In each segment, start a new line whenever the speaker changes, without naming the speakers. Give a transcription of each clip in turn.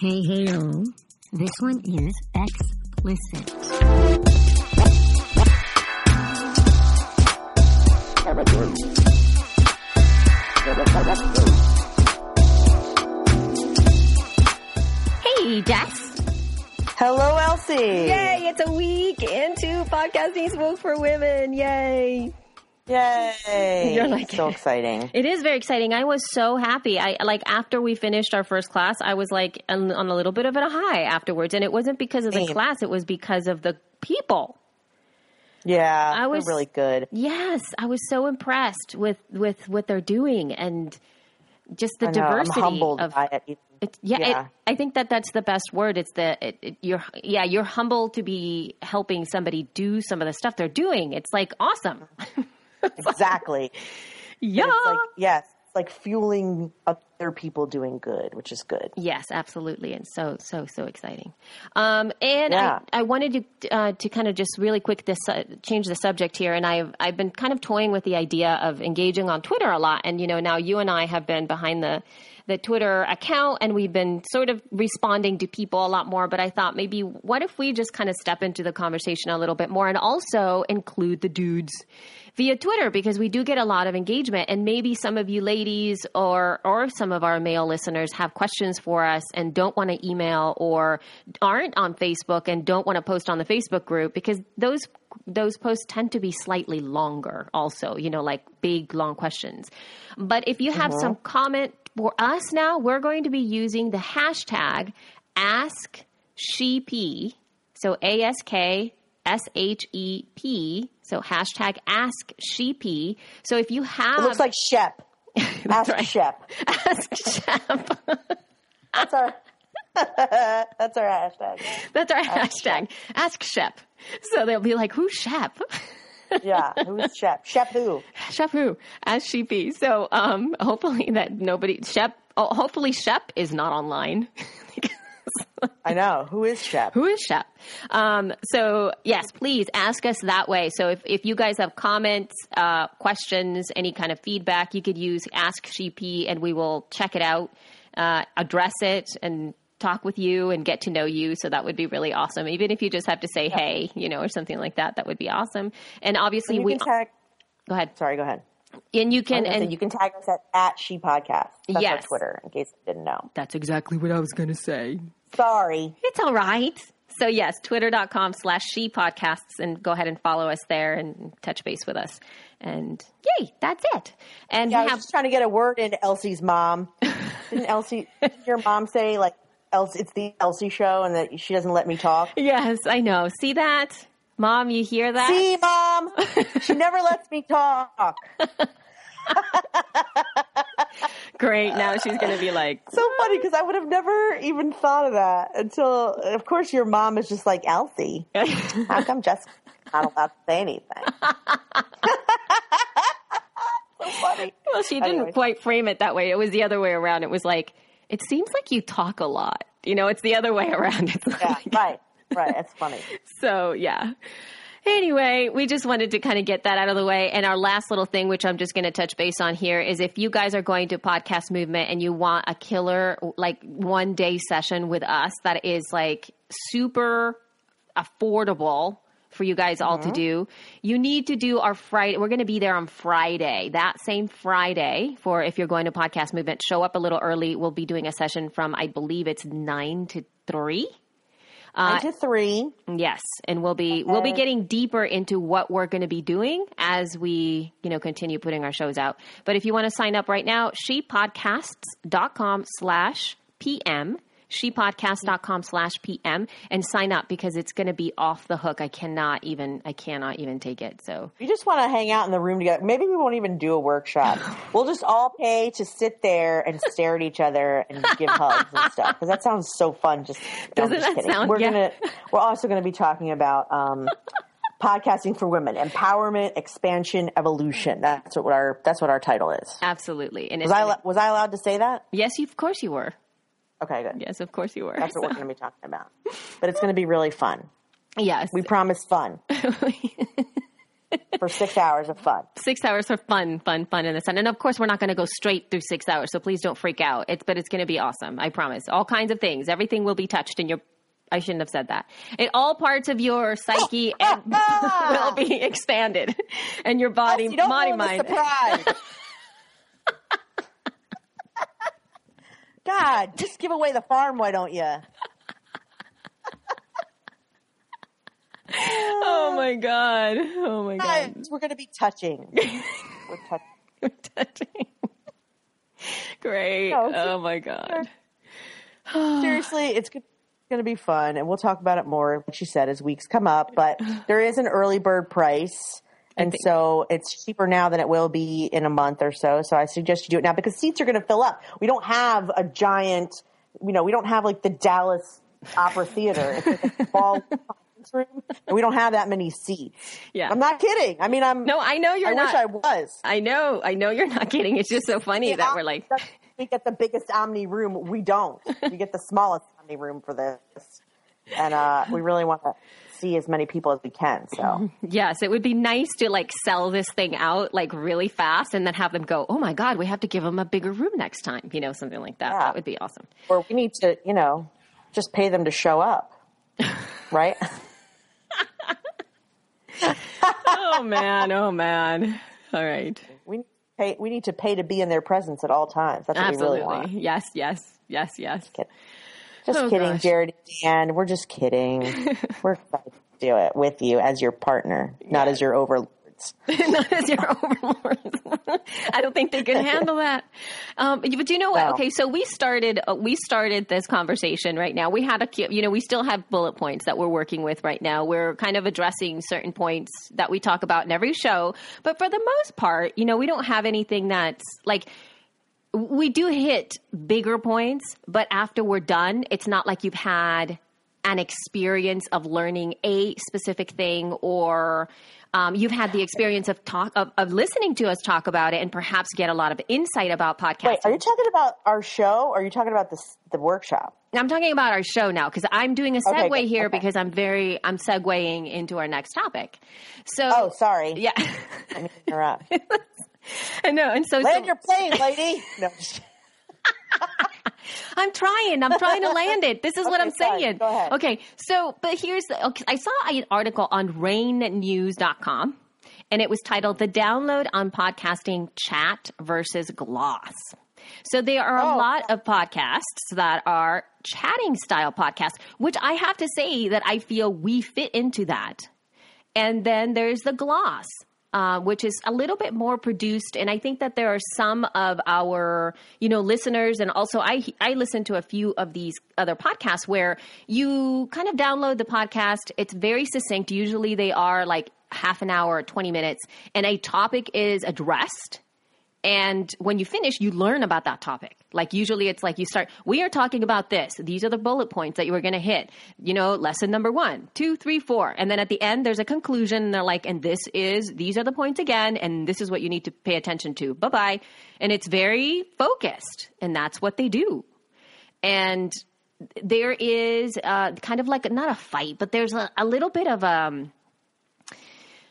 Hey, hey, y'all. This one is explicit.
Hey, Jess.
Hello, Elsie.
Yay, it's a week into podcasting Smoke for Women. Yay.
Yay!
You're like-
so exciting.
It is very exciting. I was so happy. I like after we finished our first class, I was like on, on a little bit of a high afterwards, and it wasn't because of the
Same.
class; it was because of the people.
Yeah,
I was-
really good.
Yes, I was so impressed with with what they're doing and just the
know,
diversity of
it.
It's, yeah,
Yeah.
It, I think that that's the best word. It's the it, it, you're yeah you're humble to be helping somebody do some of the stuff they're doing. It's like awesome.
exactly.
yeah.
It's like yes, it's like fueling other people doing good, which is good.
Yes, absolutely, and so so so exciting. Um, and
Yeah.
I, I wanted to uh, to kind of just really quick this uh, change the subject here, and I've I've been kind of toying with the idea of engaging on Twitter a lot, and you know now you and I have been behind the the Twitter account, and we've been sort of responding to people a lot more. But I thought maybe what if we just kind of step into the conversation a little bit more, and also include the dudes via Twitter because we do get a lot of engagement and maybe some of you ladies or or some of our male listeners have questions for us and don't want to email or aren't on Facebook and don't want to post on the Facebook group because those those posts tend to be slightly longer also, you know, like big long questions. But if you have some uh-huh. comment for us now, we're going to be using the hashtag ask sheep so A S K S H E P. So hashtag ask sheepy. So if you have
It looks like Shep. Ask
right.
Shep.
ask Shep.
That's our that's our hashtag.
That's our hashtag. Ask Shep. So they'll be like, who's Shep?
Yeah, who's Shep? Shep who?
Shep who? Ask Sheepy. So um hopefully that nobody Shep oh, hopefully Shep is not online.
I know who is Shep.
Who is Shep? Um, so yes, please ask us that way. So if, if you guys have comments, uh, questions, any kind of feedback, you could use Ask Sheepy and we will check it out, uh, address it and talk with you and get to know you. So that would be really awesome. Even if you just have to say, hey, you know, or something like that, that would be awesome. And obviously
You
we,
can tag.
go ahead.
Sorry, go ahead.
And you can,
I say,
and
you can tag us at, at She Podcast. That's
Yes.
our Twitter, in case you didn't know.
that's exactly what I was going to say.
Sorry.
It's all right. So yes, twitter.com slash she podcasts and go ahead and follow us there and touch base with us. And yay, that's it. And
Yeah, I was
have
just trying to get a word in Elsie's mom. Didn't Elsie, didn't your mom say like Elsie, it's the Elsie show and that she doesn't let me talk?
Yes, I know. See that? Mom, you hear that?
See, mom, she never lets me talk.
Great. Now she's going to be like,
So funny because I would have never even thought of that until, of course, your mom is just like Elsie. How come Jessica's not allowed to say anything? so funny.
well, she didn't
Anyway.
quite frame it that way. It was the other way around. It was like, it seems like you talk a lot. You know, it's the other way around. It's
Yeah,
like,
right, right. That's funny.
So, yeah. Anyway, we just wanted to kind of get that out of the way. And our last little thing, which I'm just going to touch base on here, is if you guys are going to podcast movement and you want a killer, like one day session with us that is like super affordable for you guys all to mm-hmm. do, you need to do our Friday. We're going to be there on Friday, that same Friday for if you're going to podcast movement. Show up a little early. We'll be doing a session from, I believe it's nine to three.
Nine uh, to three.
Yes, and we'll be we'll be getting deeper into what we're going to be doing as we, you know, continue putting our shows out. But if you want to sign up right now, shepodcasts.com slash PM, shepodcast.com slash PM and sign up because it's going to be off the hook. I cannot even, I cannot even take it. So
We just want to hang out in the room together. Maybe we won't even do a workshop. We'll just all pay to sit there and stare at each other and give hugs and stuff. Because that sounds so fun. Just no,
Doesn't
just
that
kidding.
sound-
We're
yeah.
gonna. We're also going to be talking about um, podcasting for women, empowerment, expansion, evolution. That's what our. That's what our title is.
absolutely. And
Was I was I allowed to say that?
yes, you, of course you were.
Okay, good.
Yes, of course you were.
That's what we're going to be talking about. But it's going to be really fun.
yes.
We promise fun for six hours of fun.
six hours for fun, fun, fun in the sun. And of course, we're not going to go straight through six hours, so please don't freak out. It's but it's going to be awesome. I promise. All kinds of things. Everything will be touched in your. I shouldn't have said that. In all parts of your psyche and will be expanded, and your body,
You don't
body, mind.
God, just give away the farm, why don't you?
Oh my god! Oh my god!
Guys, we're going to be touching. We're touching.
Touching. Great.
No,
oh my god.
Seriously, it's going to be fun, and we'll talk about it more, like she said, as weeks come up. But there is an early bird price. And
think-
so it's cheaper now than it will be in a month or so. So I suggest you do it now because seats are going to fill up. We don't have a giant, you know, we don't have like the Dallas Opera Theater. It's like a small conference room, and we don't have that many seats.
Yeah.
I'm not kidding. I mean, I'm.
No, I know you're
I
not.
wish I was.
I know. I know you're not kidding. It's just so funny that we're like.
we get the biggest Omni room. We don't. We get the smallest Omni room for this, and uh, we really want to see as many people as we can. So
Yes, it would be nice to like sell this thing out like really fast and then have them go, "Oh my god, we have to give them a bigger room next time." You know, something like that.
Yeah.
That would be awesome.
or we need to, you know, just pay them to show up, right?
oh man, oh man. All right.
we need to pay. We need to pay to be in their presence at all times. That's what
Absolutely.
we really want.
Yes, yes. Yes, yes.
Just
Oh,
kidding,
gosh.
Jared and Dan. We're just kidding. We're excited to do it with you as your partner, not as your overlords.
Not as your overlords. I don't think they can handle that. Um, but do you know what?
No.
Okay, so we started uh, we started this conversation right now. We had a you know we still have bullet points that we're working with right now. We're kind of addressing certain points that we talk about in every show, but for the most part, you know, we don't have anything that's like we do hit bigger points, but after we're done, it's not like you've had an experience of learning a specific thing or um, you've had the experience of talk of, of listening to us talk about it and perhaps get a lot of insight about podcasting.
Wait, are you talking about our show? Or are you talking about this the workshop?
I'm talking about our show now because I'm doing a segue
good.
here
Okay.
because I'm very I'm segueing into our next topic. So
Oh, sorry.
yeah,
interrupt.
I know. And so,
Land
so
your plane, lady. No,
I'm trying. I'm trying to land it. This is what I'm saying.
Go ahead.
Okay. So, but here's the, okay, I saw an article on rainnews.com and it was titled The Download on Podcasting Chat versus Gloss. So there are a
Oh.
lot of podcasts that are chatting style podcasts, which I have to say that I feel we fit into that. And then there's the gloss, uh, which is a little bit more produced. And I think that there are some of our, you know, listeners, and also I I listen to a few of these other podcasts where you kind of download the podcast. It's very succinct. Usually they are like half an hour, twenty minutes, and a topic is addressed. And when you finish, you learn about that topic. Like usually it's like you start, we are talking about this. These are the bullet points that you are going to hit. You know, lesson number one, two, three, four. And then at the end, there's a conclusion. And they're like, and this is, these are the points again. And this is what you need to pay attention to. Bye bye. And it's very focused. And that's what they do. And there is uh, kind of like, not a fight, but there's a, a little bit of, um,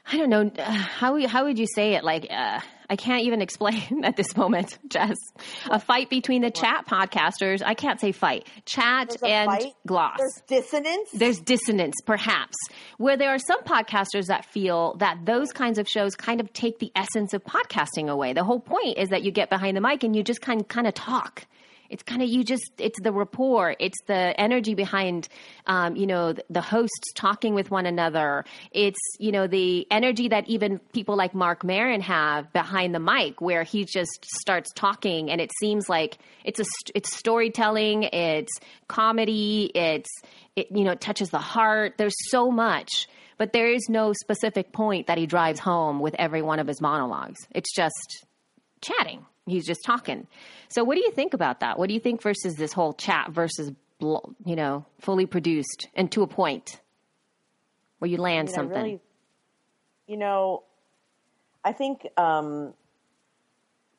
I don't know uh, how how would you say it? Like uh, I can't even explain at this moment, Jess. A fight between the chat podcasters. I can't say fight. Chat and
fight?
gloss.
There's dissonance.
There's dissonance, perhaps, where there are some podcasters that feel that those kinds of shows kind of take the essence of podcasting away. The whole point is that you get behind the mic and you just kind kind of talk. It's kind of you just it's the rapport, it's the energy behind, um, you know, the, the hosts talking with one another. It's you know the energy that even people like Marc Maron have behind the mic, where he just starts talking, and it seems like it's a it's storytelling, it's comedy, it's it you know it touches the heart. There's so much but there is no specific point that he drives home with every one of his monologues. It's just chatting. He's just talking. So, what do you think about that? What do you think versus this whole chat versus, you know, fully produced and to a point where you land
I mean,
something?
really- you know, I think um,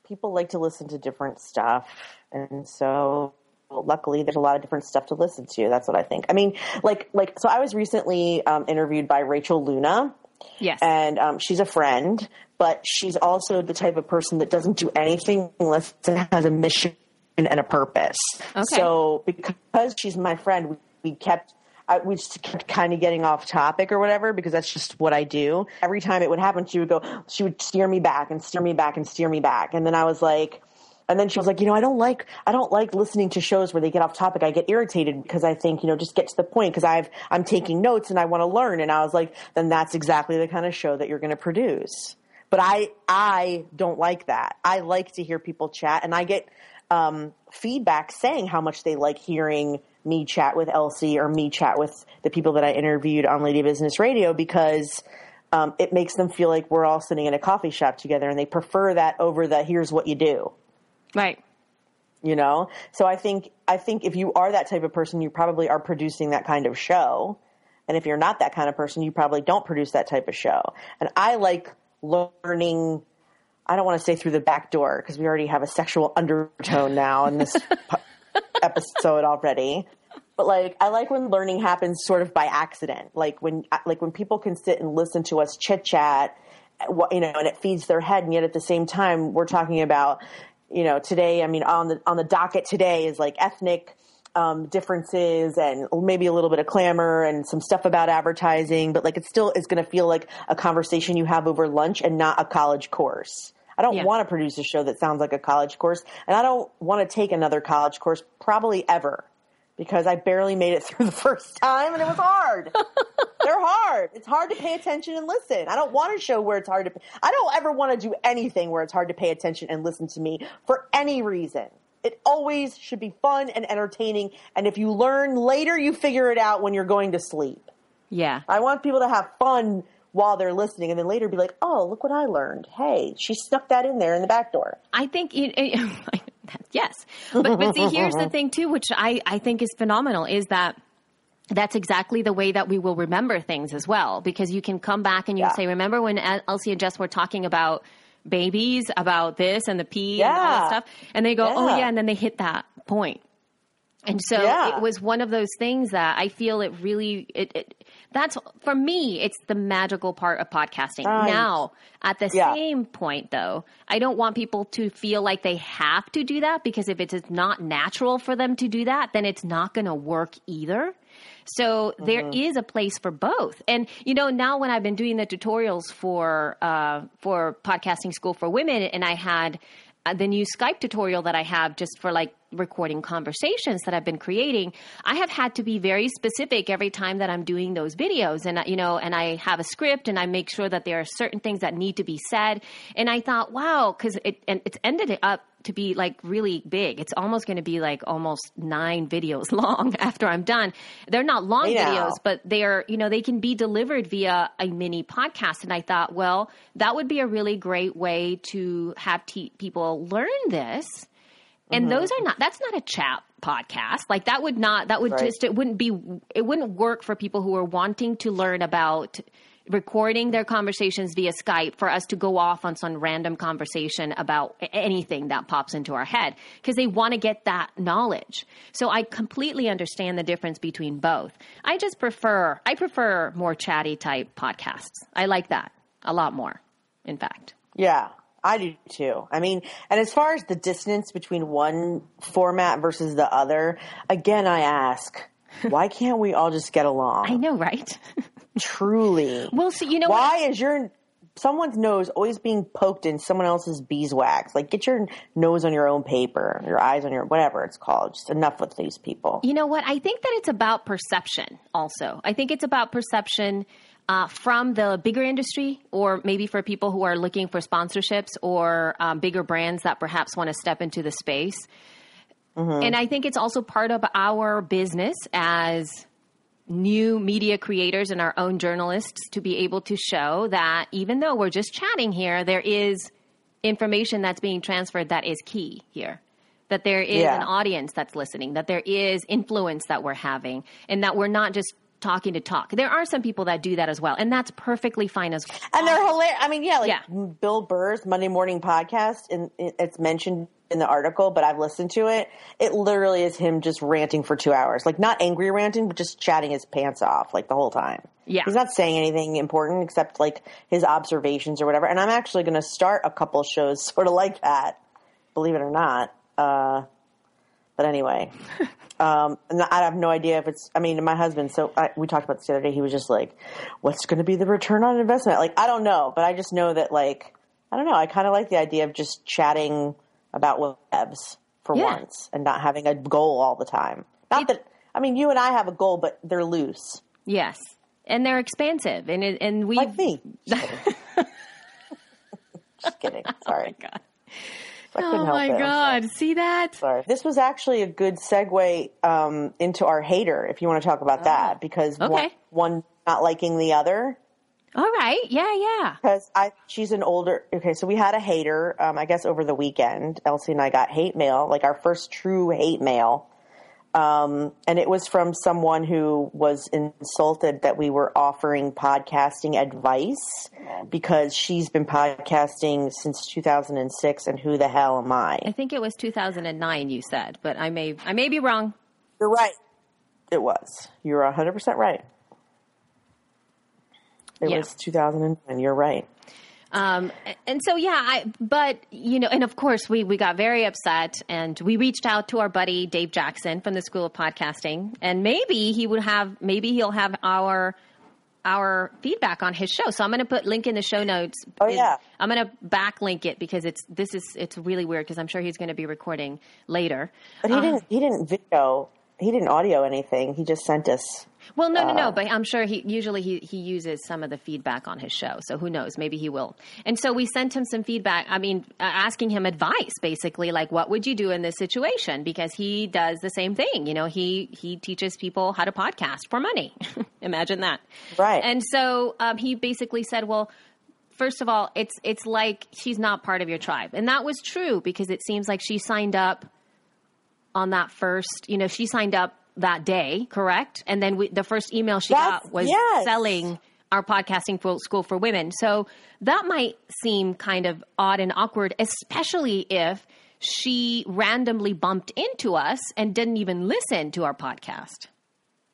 people like to listen to different stuff, and so luckily there's a lot of different stuff to listen to. That's what I think. I mean, like like so I was recently um, interviewed by Rachel Luna,
yes.
and um, she's a friend, but she's also the type of person that doesn't do anything unless it has a mission and a purpose.
Okay.
So because she's my friend, we, we kept. I, we just kept kind of getting off topic or whatever because that's just what I do. Every time it would happen, she would go, she would steer me back and steer me back and steer me back. And then I was like, and then she was like, you know, I don't like, I don't like listening to shows where they get off topic. I get irritated because I think, you know, just get to the point because I've, I'm taking notes and I want to learn. And I was like, then that's exactly the kind of show that you're going to produce. But I, I don't like that. I like to hear people chat and I get, um, feedback saying how much they like hearing me chat with Elsie or me chat with the people that I interviewed on Lady Business Radio because um, it makes them feel like we're all sitting in a coffee shop together and they prefer that over the here's what you do
right.
you know so i think i think if you are that type of person you probably are producing that kind of show and if you're not that kind of person you probably don't produce that type of show and i like learning i don't want to say through the back door because we already have a sexual undertone now in this episode already. But like i like when learning happens sort of by accident. Like when uh, like when people can sit and listen to us chit chat uh, you know and it feeds their head and yet at the same time we're talking about you know today i mean on the on the docket today is like ethnic um, differences and maybe a little bit of clamor and some stuff about advertising but like it still is going to feel like a conversation you have over lunch and not a college course i don't
Yeah.
want to produce a show that sounds like a college course and i don't want to take another college course probably ever because i barely made it through the first time and it was hard they're hard. It's hard to pay attention and listen. I don't want a show where it's hard to. I don't ever want to do anything where it's hard to pay attention and listen to me for any reason. It always should be fun and entertaining. And if you learn later, you figure it out when you're going to sleep.
Yeah.
I want people to have fun while they're listening, and then later be like, "Oh, look what I learned! Hey, she snuck that in there in the back door."
I think yes, but but see, here's the thing too, which I I think is phenomenal, is that that's exactly the way that we will remember things as well, because you can come back and you
Yeah.
can say, remember when Elsie and Jess were talking about babies, about this and the pee and all that stuff, and they go, oh
Yeah.
yeah, and then they hit that point. And so
Yeah.
it was one of those things that I feel it really it, it that's for me it's the magical part of podcasting.
Right.
Now, at the
Yeah.
same point though, I don't want people to feel like they have to do that because if it's not natural for them to do that, then it's not going to work either. So there is a place for both. And you know, now when I've been doing the tutorials for uh, for podcasting school for women, and I had uh, the new Skype tutorial that I have just for like recording conversations that I've been creating, I have had to be very specific every time that I'm doing those videos. And, you know, and I have a script and I make sure that there are certain things that need to be said. And I thought, wow, because it, and it's ended up to be like really big. It's almost going to be like almost nine videos long after I'm done. They're not long
now.
videos, but they're, you know, they can be delivered via a mini podcast. And I thought, well, that would be a really great way to have te- people learn this. And those mm-hmm. are not, that's not a chat podcast. Like that would not, that would
Right.
just, it wouldn't be, it wouldn't work for people who are wanting to learn about recording their conversations via Skype for us to go off on some random conversation about anything that pops into our head because they want to get that knowledge. So I completely understand the difference between both. I just prefer I prefer more chatty type podcasts. I like that a lot more, in fact.
Yeah, I do too. I mean, and as far as the distance between one format versus the other, again, I ask, why can't we all just get along?
I know, right?
Truly.
well, so you know what?
why is your someone's nose always being poked in someone else's beeswax. Like get your nose on your own paper, your eyes on your whatever it's called. Just enough with these people.
You know what? I think that it's about perception also. I think it's about perception uh, from the bigger industry or maybe for people who are looking for sponsorships or um, bigger brands that perhaps want to step into the space. And I think it's also part of our business as new media creators and our own journalists to be able to show that even though we're just chatting here, there is information that's being transferred that is key here. That there is
Yeah.
an audience that's listening, that there is influence that we're having, and that we're not just talking to talk. There are some people that do that as well, and that's perfectly fine as well.
And they're hilarious. I mean, yeah, like
Yeah.
Bill Burr's Monday Morning Podcast, and it's mentioned in the article, but I've listened to it. It literally is him just ranting for two hours, like not angry ranting, but just chatting his pants off, like the whole time.
Yeah.
he's not saying anything important except like his observations or whatever. And I'm actually going to start a couple shows sort of like that, believe it or not. Uh, but anyway, um, and I have no idea if it's. I mean, my husband. So I, we talked about this the other day. He was just like, "What's going to be the return on investment?" Like, I don't know, but I just know that, like, I don't know. I kind of like the idea of just chatting about webs for
Yeah.
once and not having a goal all the time. Not that. I mean, you and I have a goal, but they're loose,
Yes, and they're expansive, and it, and we
like me. Just kidding. just kidding. Sorry.
God. Oh my
it.
God! See that?
Sorry. This was actually a good segue um, into our hater, if you want to talk about that, because one,
Oh. Okay.
one not liking the other.
All right. Yeah, yeah.
Because I, she's an older. Okay, so we had a hater. Um, I guess over the weekend, Elsie and I got hate mail, like our first true hate mail, um, and it was from someone who was insulted that we were offering podcasting advice because she's been podcasting since 2006, and who the hell am I?
I think it was 2009. You said, but I may I may be wrong.
You're right. It was. You're 100% right. It
Yeah.
was 2009. You're right.
Um, and so yeah, I but you know, and of course we we got very upset, and we reached out to our buddy Dave Jackson from the School of Podcasting, and maybe he would have maybe he'll have our our feedback on his show. So I'm going to put link in the show notes.
Oh, yeah.
I'm going to backlink it because it's this is it's really weird because I'm sure he's going to be recording later.
But he didn't. He didn't video. He didn't audio anything. He just sent us.
Well, no, no,
Uh,
no. But I'm sure he usually he he uses some of the feedback on his show. So who knows? Maybe he will. And so we sent him some feedback. I mean, uh, asking him advice, basically, like what would you do in this situation? Because he does the same thing. You know, he he teaches people how to podcast for money. Imagine that.
Right.
And so um, he basically said, well. First of all, it's it's like she's not part of your tribe, and that was true because it seems like she signed up on that first, you know, she signed up that day, correct? And then we, the first email she
That's-
got was
yes.
selling our podcasting for school for women. So that might seem kind of odd and awkward, especially if she randomly bumped into us and didn't even listen to our podcast.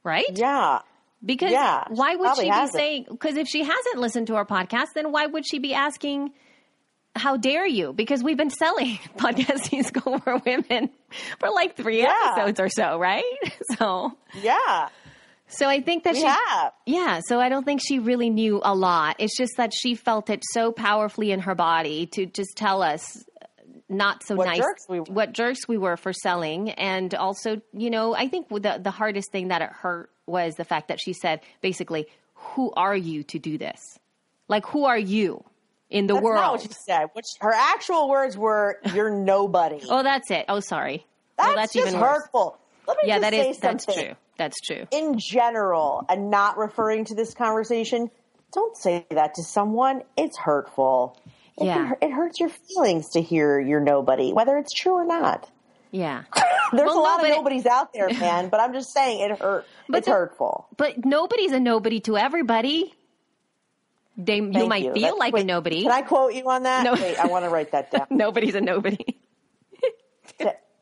Right?
Yeah.
Because
Yeah,
why would
probably
she be
hasn't.
saying? Because if she hasn't listened to our podcast, then why would she be asking? How dare you? Because we've been selling podcasting school for women for like three
Yeah.
episodes or so, right? So,
Yeah.
so I think that
We
she,
have.
yeah. So I don't think she really knew a lot. It's just that she felt it so powerfully in her body to just tell us uh, not so
What
nice
jerks we
what jerks we were for selling and also you know i think the the hardest thing that it hurt was the fact that she said basically who are you to do this like who are you in the
That's
world
not what she said. Which her actual words were, "You're nobody."
oh that's it oh sorry oh,
that's,
well, that's
just hurtful. Let me
yeah
just
that
say
is that's true that's true
In general, and not referring to this conversation, don't say that to someone. It's hurtful. It,
Yeah.
can it hurts your feelings to hear you're nobody, whether it's true or not.
yeah
There's
Well,
a lot
no, but
of nobodies out there, man. But I'm just saying it hurt.
But
it's
the-
hurtful.
but nobody's a nobody to everybody they you might
you.
feel
That's-
like
wait,
a nobody
Can I quote you on that?
No.
Wait, I want to write that down.
nobody's a nobody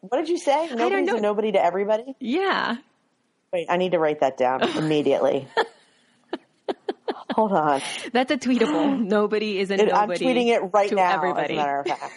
What did you say? Nobody's a nobody to everybody.
yeah
Wait, I need to write that down immediately. Hold on.
That's a tweetable. Nobody is a
It- I'm
nobody.
tweeting it right
to
now.
Everybody.
As a matter of fact.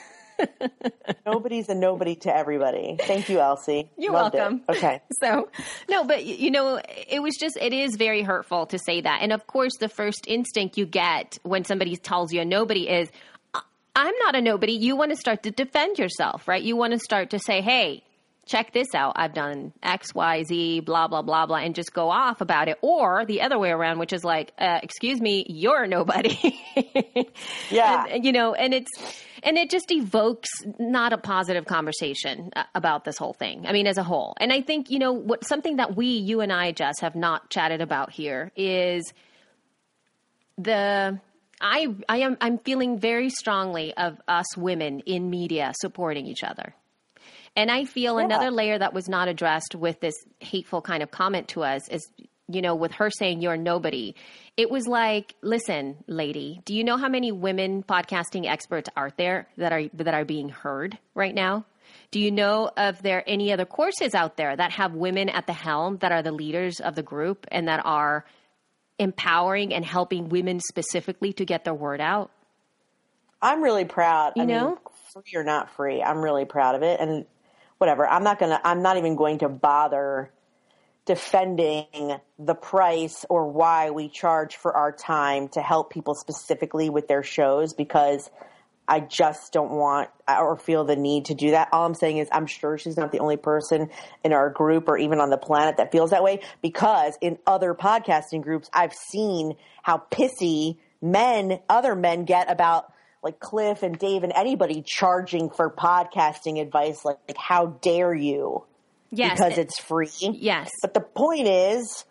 Nobody's a nobody to everybody. Thank you, Elsie.
You're
Loved it.
welcome.
Okay.
So, no, but you know, it was just, it is very hurtful to say that. And of course, the first instinct you get when somebody tells you a nobody is, "I- I'm not a nobody. You want to start to defend yourself, right? You want to start to say, hey, check this out. I've done X, Y, Z, blah, blah, blah, blah, and just go off about it. Or the other way around, which is like, uh, excuse me, you're a nobody.
Yeah.
And, you know, and it's, and it just evokes not a positive conversation uh, about this whole thing. I mean, as a whole. And I think, you know, what something that we, you and I, Jess, have not chatted about here is the I I am I'm feeling very strongly of us women in media supporting each other. And I feel
Yeah.
another layer that was not addressed with this hateful kind of comment to us is you know with her saying you're nobody. It was like, listen, lady, do you know how many women podcasting experts are there that are that are being heard right now? Do you know of there any other courses out there that have women at the helm that are the leaders of the group and that are empowering and helping women specifically to get their word out?
I'm really proud.
You
I
know?
mean, free or not free, I'm really proud of it. And whatever, I'm not gonna. I'm not even going to bother defending the price or why we charge for our time to help people specifically with their shows because I just don't want or feel the need to do that. All I'm saying is I'm sure she's not the only person in our group or even on the planet that feels that way because in other podcasting groups I've seen how pissy men, other men get about like Cliff and Dave and anybody charging for podcasting advice like, like how dare you?
Yes.
because it's free.
Yes.
But the point is,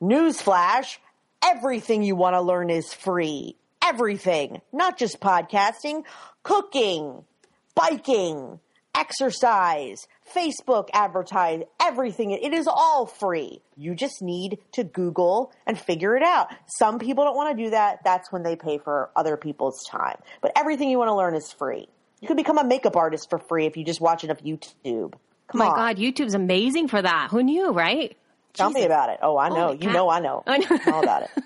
newsflash, everything you want to learn is free. Everything. Not just podcasting, cooking, biking, exercise, Facebook advertise, everything. It is all free. You just need to Google and figure it out. Some people don't want to do that. That's when they pay for other people's time. But everything you want to learn is free. You can become a makeup artist for free if you just watch enough YouTube. Come
my
on.
God, YouTube's amazing for that. Who knew, right?
Tell me about it. Oh, I know.
Holy
you know I know.
I know.
all about it.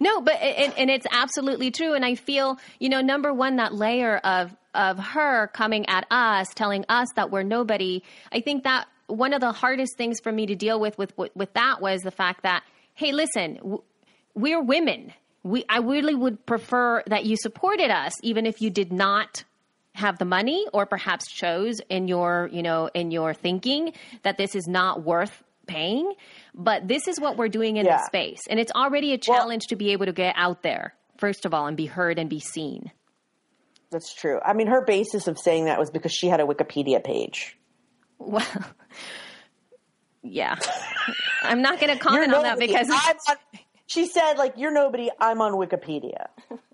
No, but and, and it's absolutely true. And I feel, you know, number one, that layer of of her coming at us, telling us that we're nobody. I think that one of the hardest things for me to deal with with with, with that was the fact that, hey, listen, w- we're women. We I really would prefer that you supported us, even if you did not have the money or perhaps chose in your you know in your thinking that this is not worth paying but this is what we're doing in
Yeah.
this space and it's already a challenge to be able to get out there first of all and be heard and be seen
That's true. I mean, her basis of saying that was because she had a Wikipedia page.
well yeah i'm not going to comment on that because
I'm on, she said, like, you're nobody. I'm on Wikipedia.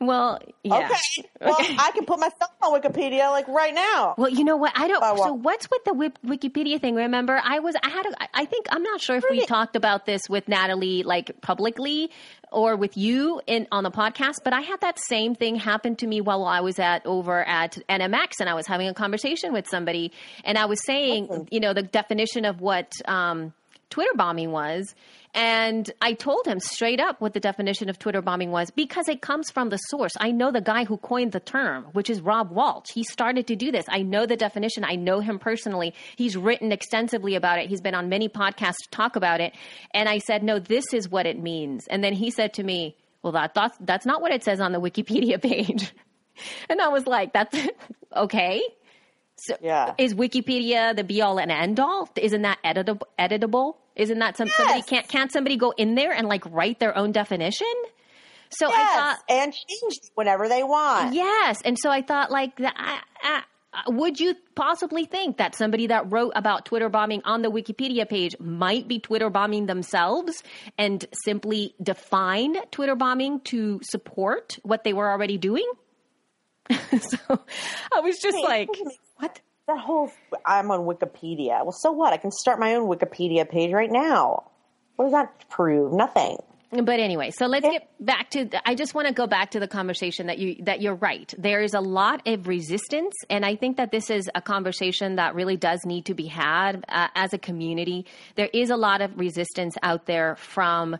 well yeah
Okay. Well, I can put myself on Wikipedia, like, right now.
Well, you know what? I don't.
What?
So, what's with the Wikipedia thing? Remember, I was. I had. A, I think I'm not sure if we talked about this with Natalie, like publicly, or with you in on the podcast. But I had that same thing happen to me while I was at over at NMX, and I was having a conversation with somebody, and I was saying, you know, the definition of what. Um, Twitter bombing was. And I told him straight up what the definition of Twitter bombing was because it comes from the source. I know the guy who coined the term, which is Rob Walch. He started to do this. I know the definition. I know him personally. He's written extensively about it. He's been on many podcasts to talk about it. And I said, no, this is what it means. And then he said to me, well, that, that's, that's not what it says on the Wikipedia page. and I was like, that's okay. So
Yeah.
is Wikipedia the be all and end all? Isn't that editable? Editable? Isn't that some somebody can't can't somebody go in there and like write their own definition? So I thought
and change it whenever they want.
yes, and so I thought like that. I, I, would you possibly think that somebody that wrote about Twitter bombing on the Wikipedia page might be Twitter bombing themselves and simply define Twitter bombing to support what they were already doing? so I was just like,
wait a minute.
what?
That whole, I'm on Wikipedia. Well, so what? I can start my own Wikipedia page right now. What does that prove? Nothing.
But anyway, so let's get back to. I just want to go back to the conversation that you that you're right. There is a lot of resistance, and I think that this is a conversation that really does need to be had uh, as a community. There is a lot of resistance out there from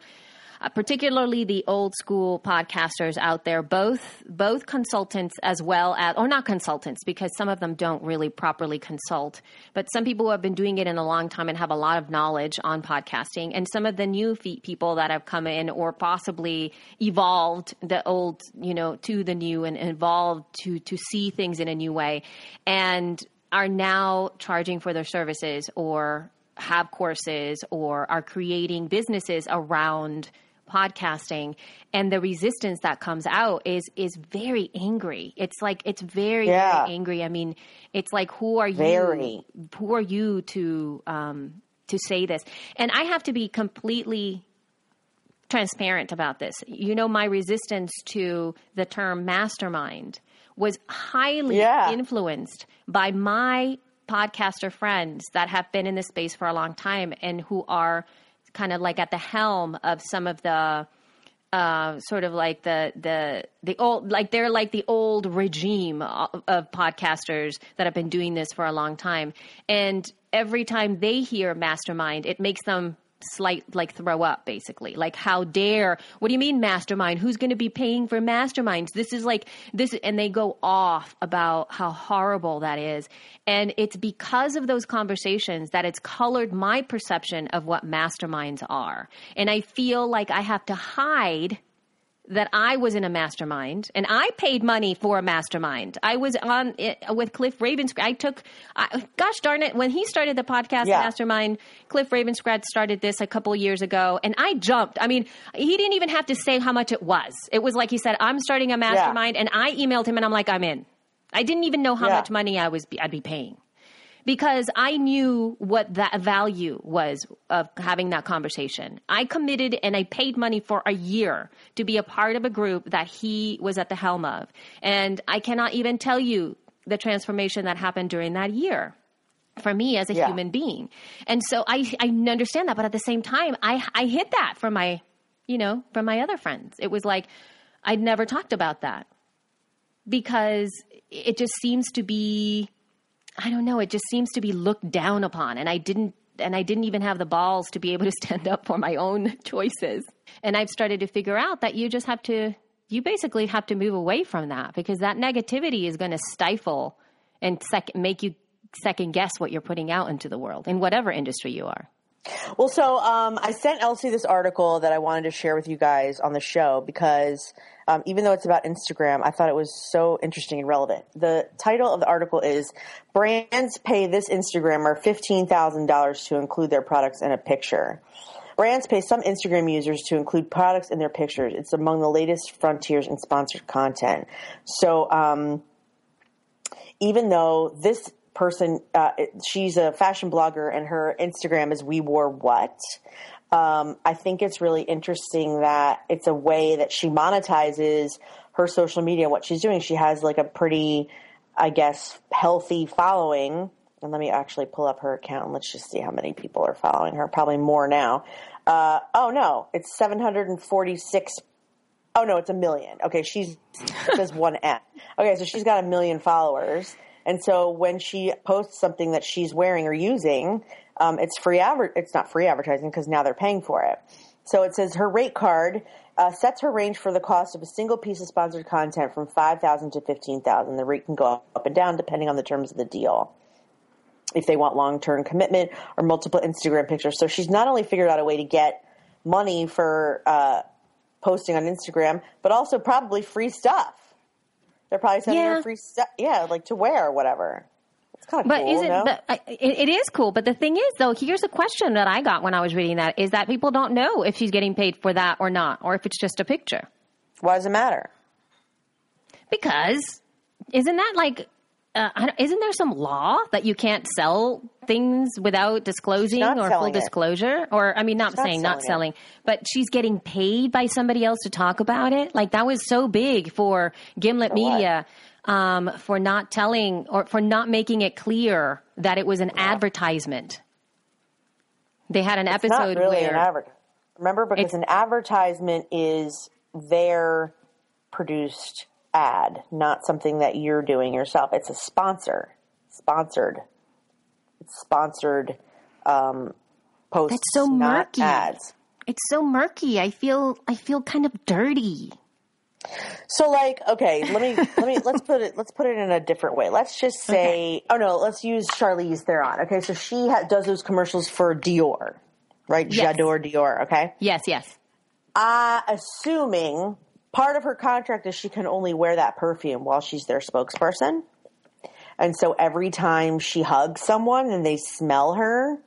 uh, particularly the old school podcasters out there, both both consultants as well as, or not consultants, because some of them don't really properly consult, but some people who have been doing it in a long time and have a lot of knowledge on podcasting, and some of the new feet people that have come in or possibly evolved the old, you know, to the new and evolved to to see things in a new way, and are now charging for their services or have courses or are creating businesses around podcasting and the resistance that comes out is is very angry. It's like it's very
Yeah.
very angry. I mean it's like who are you who are you to um to say this? And i have to be completely transparent about this. You know my resistance to the term mastermind was highly
Yeah.
influenced by my podcaster friends that have been in this space for a long time and who are kind of like at the helm of some of the uh, sort of like the the the old like they're like the old regime of, of podcasters that have been doing this for a long time. And every time they hear mastermind it makes them slight like throw up basically. Like how dare what do you mean mastermind? Who's going to be paying for masterminds? This is like this and they go off about how horrible that is. And it's because of those conversations that it's colored my perception of what masterminds are. And i feel like i have to hide that I was in a mastermind and I paid money for a mastermind. I was on it with Cliff Ravenscraft. I took, I, gosh darn it, when he started the podcast
Yeah.
mastermind, Cliff Ravenscraft started this a couple years ago and I jumped. I mean, he didn't even have to say how much it was. It was like he said, I'm starting a mastermind and I emailed him and I'm like, I'm in. I didn't even know how
Yeah.
much money I was, I'd be paying because I knew what that value was of having that conversation. I committed and I paid money for a year to be a part of a group that he was at the helm of. And I cannot even tell you the transformation that happened during that year for me as a
Yeah.
human being. And so I, I understand that, but at the same time, I, I hit that from my, you know, from my other friends. It was like, I'd never talked about that because it just seems to be I don't know, it just seems to be looked down upon and I didn't and I didn't even have the balls to be able to stand up for my own choices. And I've started to figure out that you just have to you basically have to move away from that because that negativity is going to stifle and sec- make you second guess what you're putting out into the world in whatever industry you are.
Well, so um, I sent Elsie this article that I wanted to share with you guys on the show because um, even though it's about Instagram, I thought it was so interesting and relevant. The title of the article is Brands Pay This Instagrammer $15,000 to include their products in a picture. Brands pay some Instagram users to include products in their pictures. It's among the latest frontiers in sponsored content. So, um, even though this person, uh, she's a fashion blogger and her Instagram is We Wore What. Um, I think it's really interesting that it's a way that she monetizes her social media. What she's doing, she has like a pretty, I guess, healthy following. And let me actually pull up her account and let's just see how many people are following her. Probably more now. Uh, oh no, it's 746 Oh no, it's a million. Okay, she's says one N. Okay, so she's got a million followers, and so when she posts something that she's wearing or using, um, it's free adver- It's not free advertising because now they're paying for it. So it says her rate card uh, sets her range for the cost of a single piece of sponsored content from five thousand to fifteen thousand. The rate can go up and down depending on the terms of the deal if they want long term commitment or multiple Instagram pictures. So she's not only figured out a way to get money for uh, posting on Instagram, but also probably free stuff. They're probably sending
Yeah.
her free stuff, yeah, like to wear or whatever. It's kind of
But
cool,
is it?
no?
But I- it, it is cool. But the thing is, though, here's a question that I got when I was reading that: is that people don't know if she's getting paid for that or not, or if it's just a picture.
Why does it matter?
Because isn't that like? Uh, I don't- isn't there some law that you can't sell things without disclosing or full
selling it.
disclosure? Or I mean, not
not
saying not
selling
selling, but she's getting paid by somebody else to talk about it. Like that was so big for Gimlet
what?
Media um, for not telling or for not making it clear that it was an advertisement. They had an
It's
episode
not really
where
an advertisement. Remember, because an advertisement is their produced ad, not something that you're doing yourself. It's a sponsor, sponsored. It's sponsored um, posts,
That's so murky.
ads.
it's so murky. I feel I feel kind of dirty.
So like, okay, let me let me let's put it let's put it in a different way. Let's just say, oh no, let's use Charlize Theron. Okay, so she ha- does those commercials for Dior, right?
Yes.
J'adore Dior. Okay,
Yes, yes.
uh, assuming part of her contract is she can only wear that perfume while she's their spokesperson, and so every time she hugs someone and they smell her.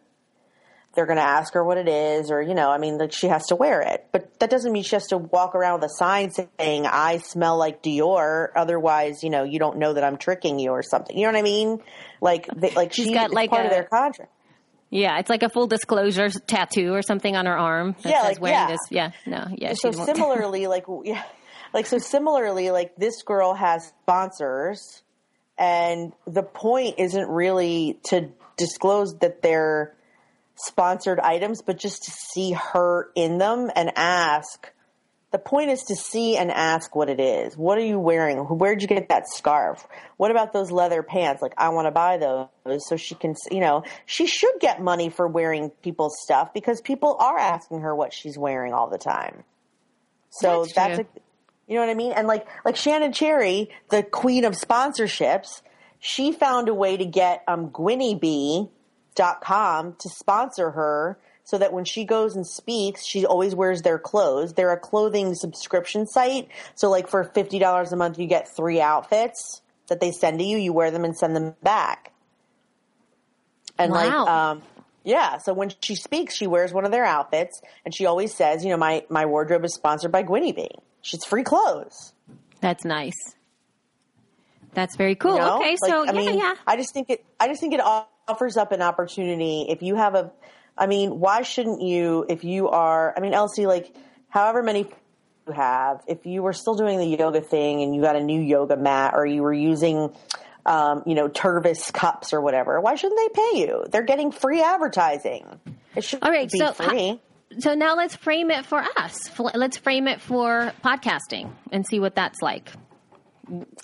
They're going to ask her what it is, or, you know, I mean, like she has to wear it. But that doesn't mean she has to walk around with a sign saying, I smell like Dior. Otherwise, you know, you don't know that I'm tricking you or something. You know what I mean? Like, they, like
She's
she,
got like
part
a-
of their contract.
Yeah, it's like a full disclosure tattoo or something on her arm that
Yeah,
says
like,
wearing
yeah.
this. Yeah, no, yeah.
so similarly, like, yeah, like, so similarly, like this girl has sponsors and the point isn't really to disclose that they're sponsored items, but just to see her in them and ask. The point is to see and ask what it is. What are you wearing? Where'd you get that scarf? What about those leather pants? Like, I want to buy those so she can, you know, she should get money for wearing people's stuff because people are asking her what she's wearing all the time. So
That's
that's, a, you know what I mean? And like, like Shannon Cherry, the queen of sponsorships, she found a way to get, um, GwynnieBee.com to sponsor her so that when she goes and speaks, she always wears their clothes. They're a clothing subscription site. So like for $50 a month, you get three outfits that they send to you. You wear them and send them back. And like, um, yeah. So when she speaks, she wears one of their outfits, and she always says, "You know, my my wardrobe is sponsored by Gwynnie Bee. She's free clothes."
That's nice. That's very cool.
you know?
Okay,
Like,
so
I
yeah,
mean,
yeah.
I just think it. I just think it offers up an opportunity if you have a. I mean, why shouldn't you? If you are, I mean, Elsie, like, however many you have, if you were still doing the yoga thing and you got a new yoga mat, or you were using. Um, you know, Tervis cups or whatever. Why shouldn't they pay you? They're getting free advertising. It should
All right,
be
so
free.
So now let's frame it for us. Let's frame it for podcasting and see what that's like.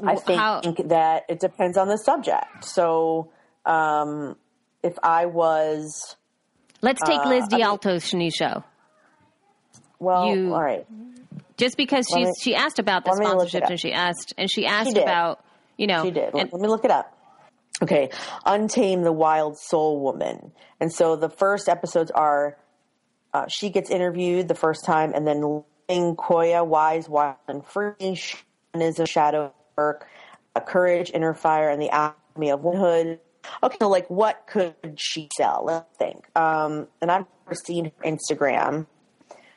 I think
how-
that it depends on the subject. So, um, if I was,
Let's take
Uh,
Liz
I mean-
DiAlto's new show.
well,
You-
all right.
Just because
Let
she's
me-
she asked about the
let me look it
sponsorships and she asked and she asked
did.
about you know
She did.
and-
Let me look it up. Okay, Untame the Wild Soul Woman. And so the first episodes are uh, she gets interviewed the first time, and then Ling Koya, Wise, Wild, and Free. A shadow work, uh, Courage, Inner Fire, and the Alchemy of Womanhood. Okay, so like what could she sell? Let's think. Um, and I've never seen her Instagram.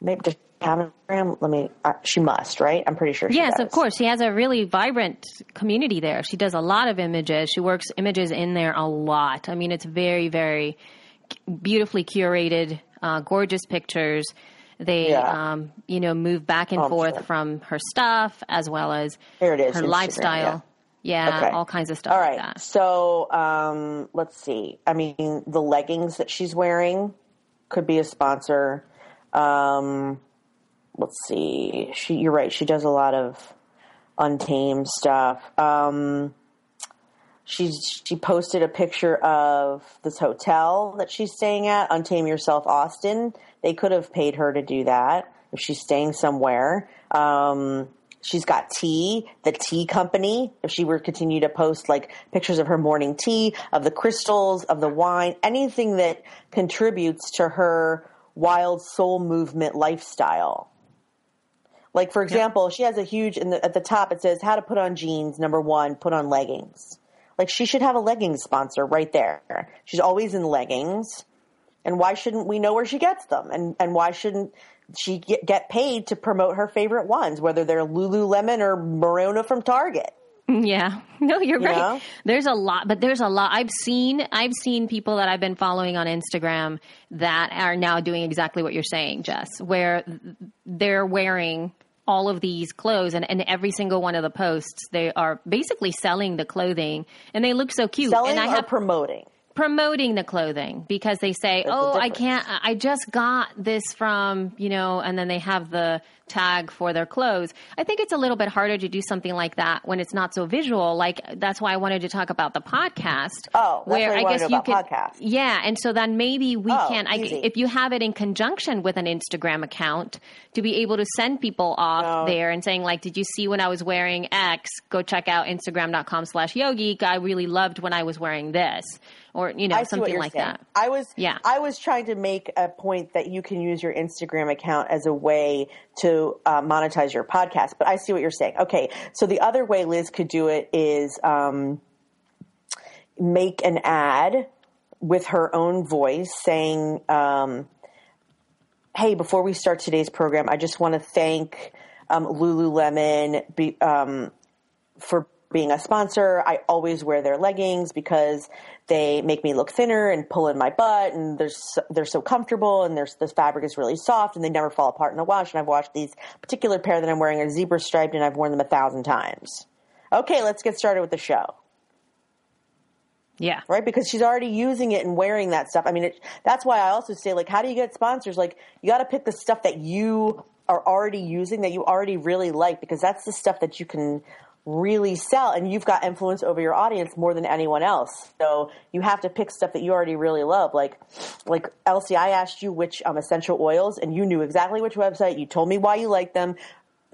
Maybe does she have Instagram? Let me. Uh, she must, right? I'm pretty sure. She
Yes,
does.
of course. She has a really vibrant community there. She does a lot of images. She works images in there a lot. I mean, it's very, very beautifully curated, uh, gorgeous pictures. They,
Yeah.
um, you know, move back and
Oh,
forth
sure.
from her stuff as well as
Here it is,
her
Instagram,
lifestyle. Yeah,
Okay.
all kinds of stuff
All right.
like.
So um, let's see. I mean, the leggings that she's wearing could be a sponsor. Um, let's see. She, you're right. She does a lot of untamed stuff. Um, she's she posted a picture of this hotel that she's staying at, Untame Yourself Austin. They could have paid her to do that if she's staying somewhere. Um, she's got tea, the tea company. If she were to continue to post like pictures of her morning tea, of the crystals, of the wine, anything that contributes to her wild soul movement lifestyle. Like for example, she has a huge in the, at the top. It says how to put on jeans. Number one, put on leggings. Like she should have a leggings sponsor right there. She's always in leggings, and why shouldn't we know where she gets them? And and why shouldn't she get, get paid to promote her favorite ones, whether they're Lululemon or Morona from Target?
Yeah. No, you're
You
right.
know?
There's a lot, but there's a lot. I've seen, I've seen people that I've been following on Instagram that are now doing exactly what you're saying, Jess, where they're wearing all of these clothes and, and every single one of the posts, they are basically selling the clothing and they look so cute.
Selling
and I
or
have
promoting?
Promoting the clothing because they say,
There's
"Oh, I can't. I just got this from you know," and then they have the tag for their clothes. I think it's a little bit harder to do something like that when it's not so visual. Like that's why I wanted to talk about the podcast.
Oh,
where I guess you could,
podcast.
yeah, and so then maybe we
Oh,
can. I, if you have it in conjunction with an Instagram account, to be able to send people off
No.
there and saying like, "Did you see when I was wearing X? Go check out Instagram.com/slash Yogi. I really loved when I was wearing this." Or you know
I
something like
saying.
that.
I was
Yeah.
I was trying to make a point that you can use your Instagram account as a way to uh, monetize your podcast, but I see what you're saying. Okay, so the other way Liz could do it is um, make an ad with her own voice saying, um, "Hey, before we start today's program, I just want to thank um, Lululemon be, um, for being a sponsor. I always wear their leggings because they make me look thinner and pull in my butt, and they're so, they're so comfortable, and there's this fabric is really soft, and they never fall apart in the wash. And I've washed these particular pair that I'm wearing are zebra striped, and I've worn them a thousand times. Okay, let's get started with the show
Yeah.
right? Because she's already using it and wearing that stuff. I mean, it, that's why I also say, like, how do you get sponsors? Like, you got to pick the stuff that you are already using that you already really like, because that's the stuff that you can really sell, and you've got influence over your audience more than anyone else. So you have to pick stuff that you already really love. Like, like Elsie, I asked you which um, essential oils, and you knew exactly which website. You told me why you like them.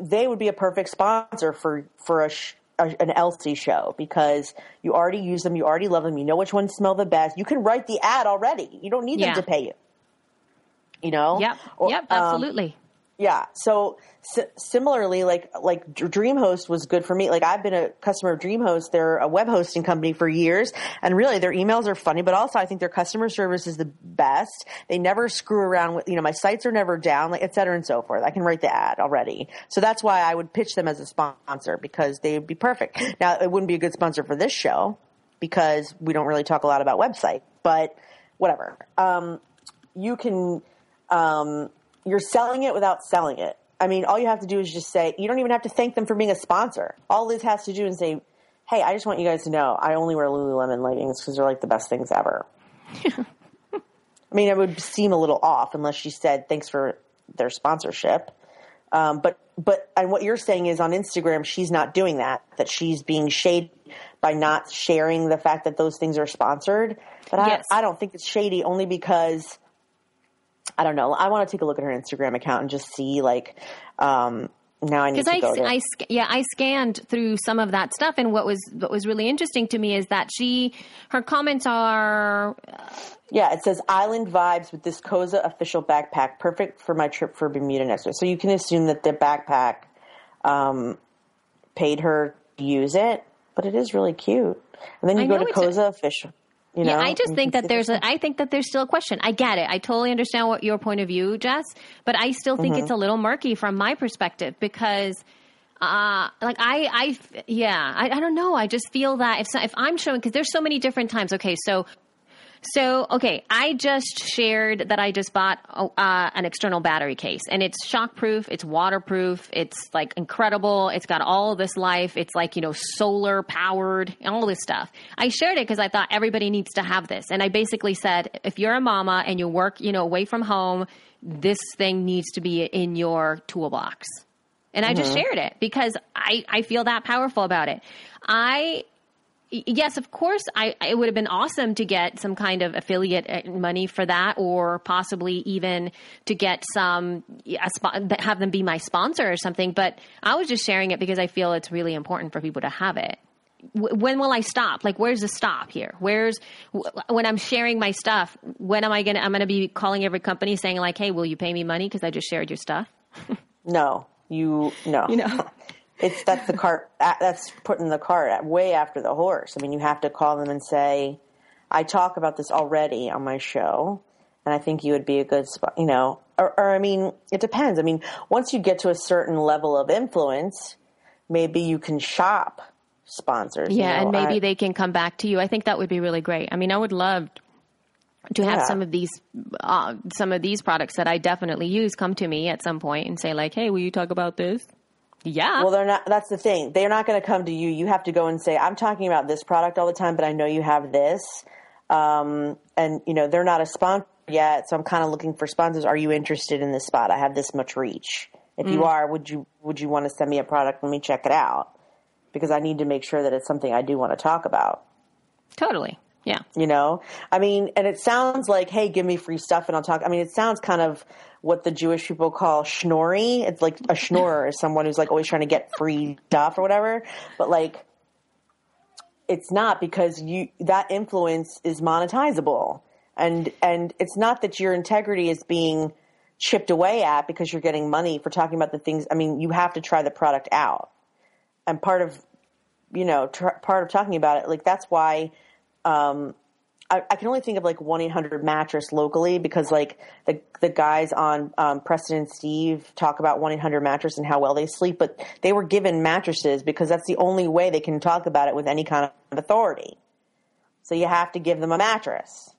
They would be a perfect sponsor for for a. Sh- a, an Elsie show because you already use them, you already love them, you know which ones smell the best. You can write the ad already. You don't need
Yeah.
them to pay you. You know?
Yep.
Or,
yep.
um,
Absolutely.
Yeah. So si- similarly, like like DreamHost was good for me. Like I've been a customer of DreamHost. They're a web hosting company for years, and really their emails are funny. But also, I think their customer service is the best. They never screw around with you know my sites are never down, like et cetera and so forth. I can write the ad already, so that's why I would pitch them as a sponsor because they would be perfect. Now it wouldn't be a good sponsor for this show because we don't really talk a lot about website, but whatever. Um, you can um, you're selling it without selling it. I mean, all you have to do is just say, you don't even have to thank them for being a sponsor. All Liz has to do is say, hey, I just want you guys to know I only wear Lululemon leggings because they're like the best things ever. I mean, it would seem a little off unless she said, thanks for their sponsorship. Um, but, but, and what you're saying is on Instagram, she's not doing that, that she's being shady by not sharing the fact that those things are sponsored. But
Yes.
I, I don't think it's shady only because I don't know. I want to take a look at her Instagram account and just see like um now I need to
I,
go there.
I, yeah, I scanned through some of that stuff, and what was what was really interesting to me is that she, her comments are,
yeah, it says island vibes with this Koza official backpack, perfect for my trip for Bermuda next week. So you can assume that the backpack um paid her to use it, but it is really cute. And then you
I
go to Koza official. You know,
yeah, I just think that there's a, I think that there's still a question. I get it. I totally understand what your point of view, Jess, but I still think
Mm-hmm.
it's a little murky from my perspective because. Uh, like I, I, yeah, I, I don't know. I just feel that if if I'm showing because there's so many different times. Okay, so so, okay, I just shared that I just bought uh, an external battery case, and it's shockproof, it's waterproof, it's like incredible. It's got all this life. It's like you know solar powered, all this stuff. I shared it because I thought everybody needs to have this, and I basically said, if you're a mama and you work, you know, away from home, this thing needs to be in your toolbox. And I just shared it because I, I feel that powerful about it. I yes, of course, I it would have been awesome to get some kind of affiliate uh, money for that, or possibly even to get some a spo- have them be my sponsor or something. But I was just sharing it because I feel it's really important for people to have it. W- When will I stop? Like, where's the stop here? Where's w- when I'm sharing my stuff? When am I gonna? I'm gonna be calling every company saying like, "Hey, will you pay me money because I just shared your stuff?"
No, you no.
You know.
it's that's the cart. That's putting the cart way after the horse. I mean, you have to call them and say, "I talk about this already on my show, and I think you would be a good spot." You know, or, or I mean, it depends. I mean, once you get to a certain level of influence, maybe you can shop sponsors. you
Yeah,
know.
and maybe
I-
they can come back to you. I think that would be really great. I mean, I would love to have
Yeah.
some of these uh, some of these products that I definitely use come to me at some point and say like, "Hey, will you talk about this?" Yeah.
Well, they're not. That's the thing. They're not going to come to you. You have to go and say, "I'm talking about this product all the time, but I know you have this. Um, and you know, they're not a sponsor yet, so I'm kind of looking for sponsors. Are you interested in this spot? I have this much reach. If you are, would you would you want to send me a product? Let me check it out because I need to make sure that it's something I do want to talk about.
Totally. Yeah.
You know, I mean, and it sounds like, hey, give me free stuff and I'll talk. I mean, it sounds kind of what the Jewish people call schnorry. It's like a schnorrer is someone who's like always trying to get free stuff or whatever. But like, it's not because you that influence is monetizable, and and it's not that your integrity is being chipped away at because you're getting money for talking about the things. I mean, you have to try the product out, and part of you know tr- part of talking about it, like that's why um, I, I, can only think of like one eight hundred mattress locally because like the the guys on um, Preston and Steve talk about one eight hundred mattress and how well they sleep, but they were given mattresses because that's the only way they can talk about it with any kind of authority. So you have to give them a mattress.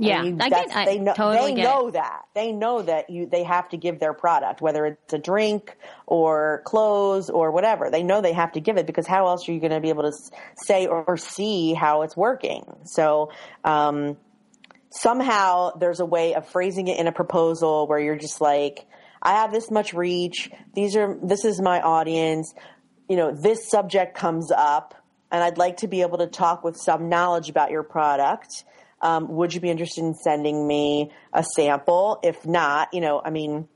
Yeah,
you,
I get. I
they know,
totally
they know
it.
that. They know that you. They have to give their product, whether it's a drink or clothes or whatever. They know they have to give it because how else are you going to be able to say or see how it's working? So um, somehow there's a way of phrasing it in a proposal where you're just like, I have this much reach. These are. This is my audience. You know, this subject comes up, and I'd like to be able to talk with some knowledge about your product um, would you be interested in sending me a sample? If not, you know, I mean,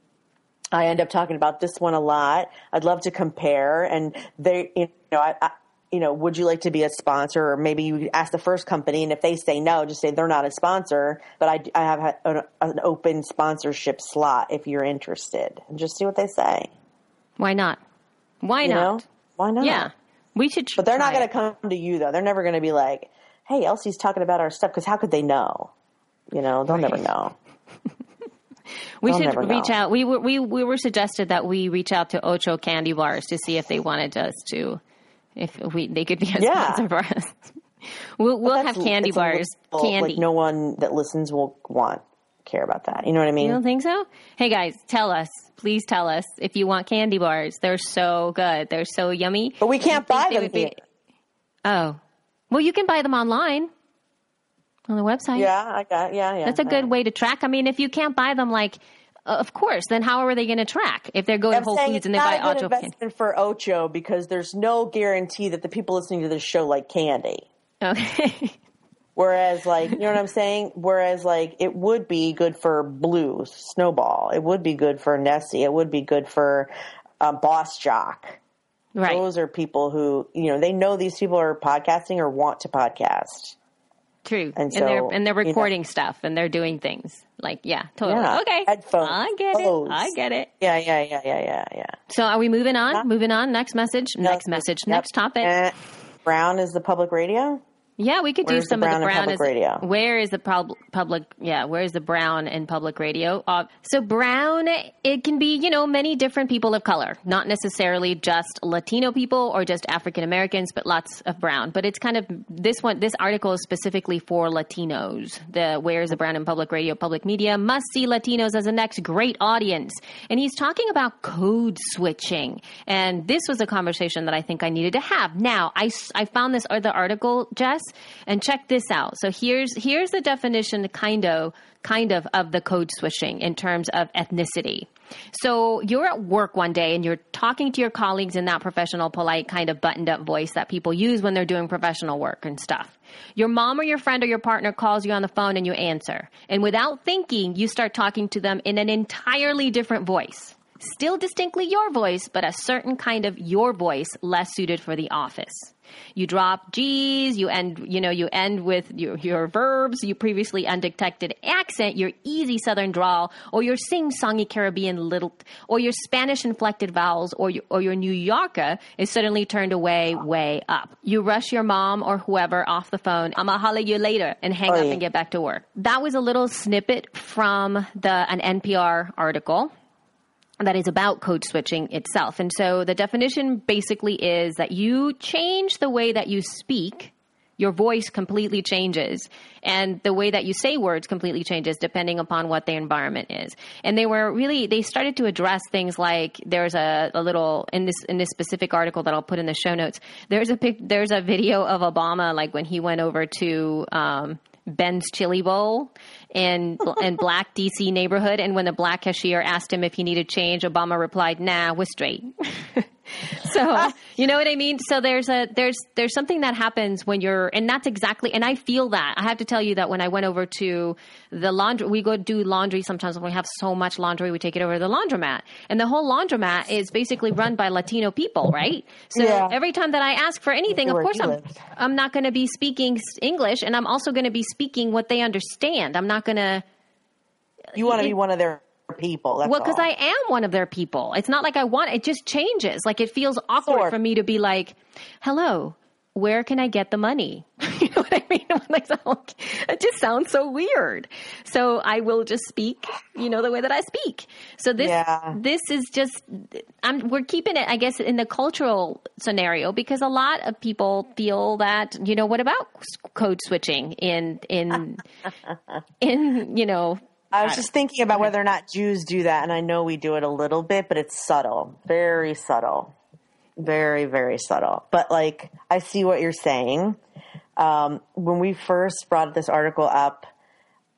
I end up talking about this one a lot. I'd love to compare, and they, you know, I, I you know, would you like to be a sponsor? Or maybe you ask the first company, and if they say no, just say they're not a sponsor, but I, I have an, an open sponsorship slot if you're interested, and just see what they say.
Why not? Why
You
not?
know, why not?
Yeah, we should.
But they're not going to come to you though. They're never going to be like, "Hey, Elsie's talking about our stuff," because how could they know? You know, they'll never know.
We
They'll
should reach
know.
out. We were we we were suggested that we reach out to Ocho Candy Bars to see if they wanted us to, if we they could be a
Yeah.
sponsor for us. we'll we'll have candy bars,
little-
candy.
Like no one that listens will want care about that. You know what I mean?
You don't think so? Hey guys, tell us. Please tell us if you want candy bars. They're so good. They're so yummy.
but we can't buy them
be- Oh, well, you can buy them online on the website.
Yeah, I got. Yeah, yeah.
That's a good way to track. I mean, if you can't buy them, like, uh, of course, then how are they going to track if they're going
I'm
to Whole Foods and they buy Ocho candy?
investment for Ocho because there's no guarantee that the people listening to this show like candy.
Okay.
Whereas, like, you know what I'm saying? Whereas, like, it would be good for Blue Snowball. It would be good for Nessie. It would be good for uh, Boss Jock.
Right.
Those are people who, you know, they know these people are podcasting or want to podcast.
True.
And
and they're
so,
and they're
you know.
recording stuff and they're doing things. Like, yeah, totally.
Yeah.
Okay.
Headphones,
I get it. I get it.
Yeah, yeah, yeah, yeah, yeah, yeah.
So are we moving on? Moving on. Next message. Next
Yep.
message.
Yep.
Next topic.
Eh, Brown is the public radio.
Yeah, we could
Where's
do some
the
of the
Brown
is
radio?
where is the prob- public yeah where is the brown in public radio? Uh, so brown it can be you know many different people of color not necessarily just latino people or just african americans but lots of brown. But it's kind of this one this article is specifically for latinos. The where is the brown in public radio public media must see latinos as the next great audience. And he's talking about code switching. And this was a conversation that i think i needed to have. Now I I found this other article jess and check this out. So here's here's the definition kind of kind of of the code switching in terms of ethnicity. So you're at work one day and you're talking to your colleagues in that professional polite kind of buttoned up voice that people use when they're doing professional work and stuff. Your mom or your friend or your partner calls you on the phone and you answer. And without thinking you start talking to them in an entirely different voice still distinctly your voice, but a certain kind of your voice less suited for the office. You drop G's, you end, you know, you end with your, your verbs, your previously undetected accent, your easy southern drawl, or your sing-songy Caribbean little, or your Spanish inflected vowels, or your, or your New Yorker is suddenly turned away, way up. You rush your mom or whoever off the phone, I'ma holler you later, and hang oh, up
Oy.
and get back to work. That was a little snippet from the, an NPR article that is about code switching itself. And so the definition basically is that you change the way that you speak, your voice completely changes, and the way that you say words completely changes depending upon what the environment is. And they were really they started to address things like there's a, a little in this in this specific article that I'll put in the show notes. There's a pic, there's a video of Obama like when he went over to um, Ben's Chili Bowl in in black DC neighborhood, and when the black cashier asked him if he needed change, Obama replied, "Nah, we're straight." so you know what I mean. So there's a there's there's something that happens when you're, and that's exactly. And I feel that I have to tell you that when I went over to the laundry, we go do laundry sometimes when we have so much laundry, we take it over to the laundromat, and the whole laundromat is basically run by Latino people, right? So
Yeah.
every time that I ask for anything, of course I'm. I'm not going to be speaking English, and I'm also going to be speaking what they understand. I'm not going to.
You want to be one of their people.
Well, because. I am one of their people. It's not like I want. It just changes. Like it feels awkward
Sure.
for me to be like, "Hello, where can I get the money?" you know what I mean? Like, it just sounds so weird. So I will just speak, you know, the way that I speak. So this,
Yeah.
this is just. I'm. We're keeping it, I guess, in the cultural scenario because a lot of people feel that you know what about code switching in in in you know.
I was just thinking about whether or not Jews do that, and I know we do it a little bit, but it's subtle, very subtle, very very subtle. But like, I see what you're saying. Um, when we first brought this article up,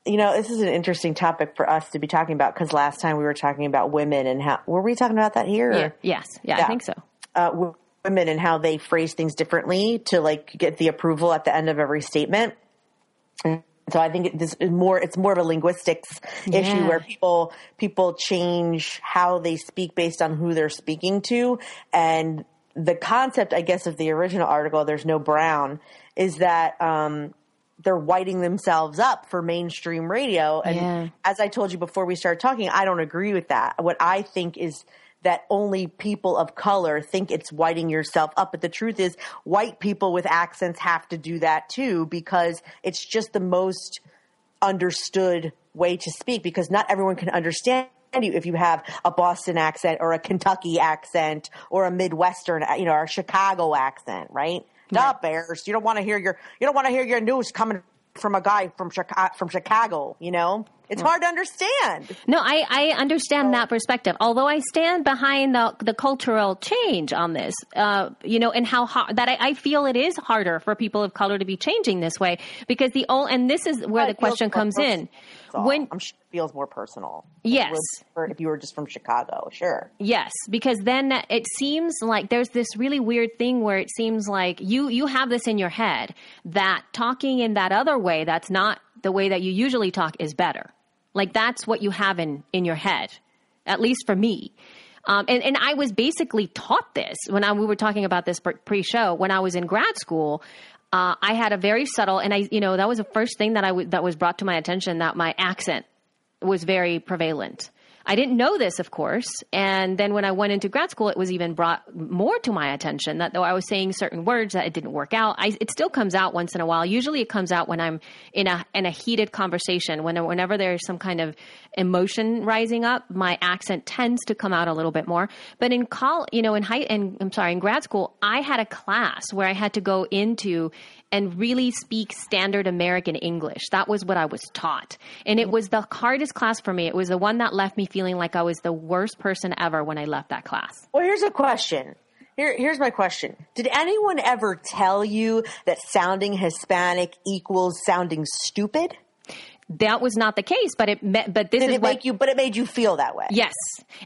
you know, this is an interesting topic for us to be talking about because last time we were talking about women and how were we talking about that here?
Yeah. Yes. Yeah, I think so.
uh, women and how they phrase things differently to like get the approval at the end of every statement. And so I think this is more it's more of a linguistics issue where people people change how they speak based on who they're speaking to and the concept I guess of the original article there's no brown is that um they're whiting themselves up for mainstream radio and
Yeah.
as I told you before we started talking, I don't agree with that. What I think is that only people of color think it's whiting yourself up. But the truth is, white people with accents have to do that too because it's just the most understood way to speak because not everyone can understand you if you have a Boston accent or a Kentucky accent or a Midwestern, you know, or a Chicago accent, right? Duh, Bears. You don't want to hear your you don't want to hear your news coming from a guy from Chicago, from Chicago. You know, it's hard to understand.
No, I, I understand that perspective. Although I stand behind the the cultural change on this, uh, you know, and how hard that I, I feel it is harder for people of color to be changing this way because the old, and this is where the question comes in.
All.
When
I'm sure it feels more personal.
Yes.
if you were just from Chicago, sure.
Yes, because then it seems like there's this really weird thing where it seems like you you have this in your head that talking in that other way that's not the way that you usually talk is better. Like that's what you have in in your head, at least for me. Um, and, and I was basically taught this when I, we were talking about this pre-show when I was in grad school. Uh, I had a very subtle, and I, you know, that was the first thing that I w- that was brought to my attention that my accent was very prevalent. I didn't know this, of course. And then when I went into grad school, it was even brought more to my attention that though I was saying certain words that it didn't work out, I, it still comes out once in a while. Usually it comes out when I'm in a, in a heated conversation, when, whenever there's some kind of emotion rising up, my accent tends to come out a little bit more. But in col, you know, in high, and I'm sorry, in grad school, I had a class where I had to go into and really speak standard American English. That was what I was taught. And it was the hardest class for me. It was the one that left me feeling like I was the worst person ever when I left that class.
Well, here's a question. Here, here's my question. Did anyone ever tell you that sounding Hispanic equals sounding stupid?
That was not the case, but it me- but this
Did
is
it
what
you? But it made you feel that way.
Yes.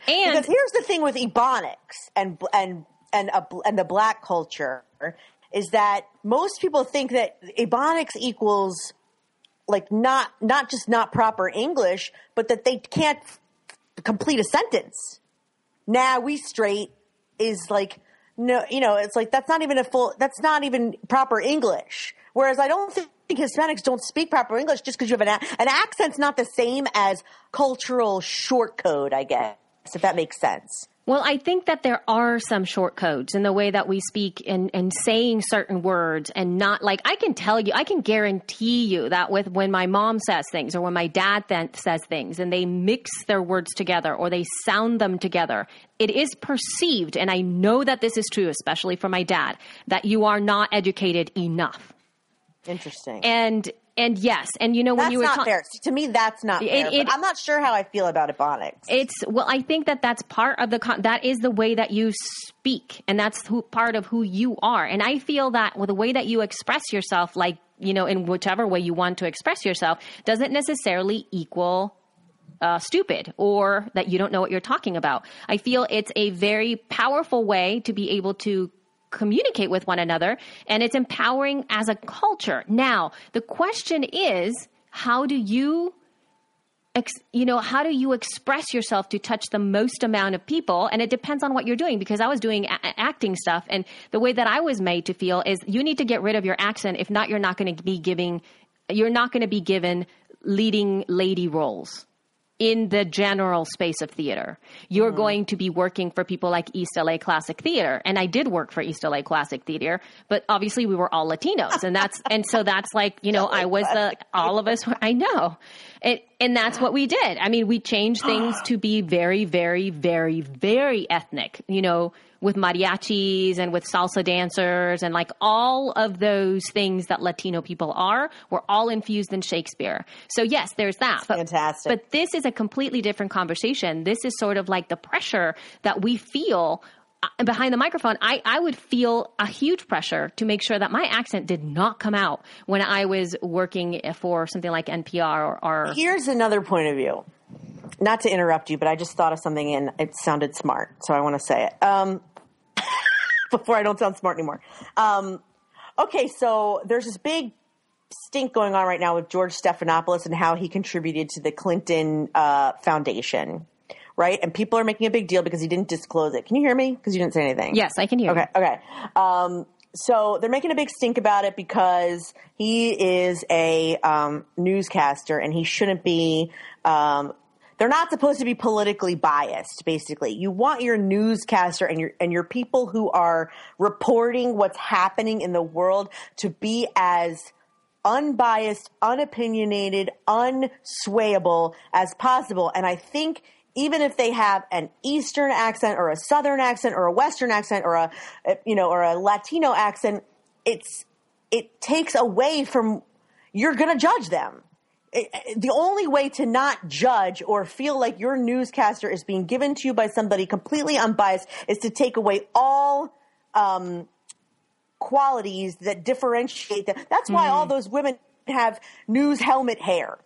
And
Because here's the thing with ebonics and and and a, and the black culture is that most people think that ebonics equals like not not just not proper English, but that they can't f- complete a sentence. Now we straight is like no, you know, it's like that's not even a full. That's not even proper English. Whereas I don't think Hispanics don't speak proper English just because you have an an accent's not the same as cultural short code. I guess if that makes sense.
Well, I think that there are some short codes in the way that we speak and, and saying certain words and not like I can tell you, I can guarantee you that with when my mom says things or when my dad then says things and they mix their words together or they sound them together, it is perceived, and I know that this is true, especially for my dad, that you are not educated enough.
Interesting.
And and yes, and you know when
that's
you were
not
ta-
fair. To me, that's not
It-
fair.
it-
I'm not sure how I feel about ebonics.
It's well, I think that that's part of the con- that is the way that you speak, and that's who part of who you are. And I feel that with the way that you express yourself, like you know, in whichever way you want to express yourself, doesn't necessarily equal uh, stupid or that you don't know what you're talking about. I feel it's a very powerful way to be able to communicate with one another and it's empowering as a culture. Now, the question is, how do you ex, you know, how do you express yourself to touch the most amount of people? And it depends on what you're doing because I was doing a- acting stuff and the way that I was made to feel is you need to get rid of your accent. If not, you're not going to be giving, you're not going to be given leading lady roles in the general space of theater. You're mm-hmm. going to be working for people like East LA Classic Theater. And I did work for East LA Classic Theater, but obviously we were all Latinos. And that's, and so that's like, you know, I was the, all of us, I know. And, and that's what we did. I mean, we changed things to be very, very, very, very ethnic, you know, with mariachis and with salsa dancers and like all of those things that Latino people are were all infused in Shakespeare. So yes, there's that.
But, Fantastic.
But this is a completely different conversation. This is sort of like the pressure that we feel uh, behind the microphone, I, I would feel a huge pressure to make sure that my accent did not come out when I was working for something like NPR or, or
Here's another point of view. Not to interrupt you, but I just thought of something and it sounded smart, so I want to say it. Um, before I don't sound smart anymore. Um, okay, so there's this big stink going on right now with George Stephanopoulos and how he contributed to the Clinton uh, Foundation, right? And people are making a big deal because he didn't disclose it. Can you hear me? Because you didn't say anything.
Yes, I can hear.
Okay,
you.
okay. Um, so they're making a big stink about it because he is a um, newscaster and he shouldn't be um, they're not supposed to be politically biased basically. You want your newscaster and your and your people who are reporting what's happening in the world to be as unbiased unopinionated unswayable as possible. And i think even if they have an eastern accent or a southern accent or a western accent or a eh, you know or a latino accent it's it takes away from you're going to judge them the only way to not judge or feel like your newscaster is being given to you by somebody completely unbiased is to take away all um, qualities that differentiate them. That's why mm-hmm. all those women have news helmet hair.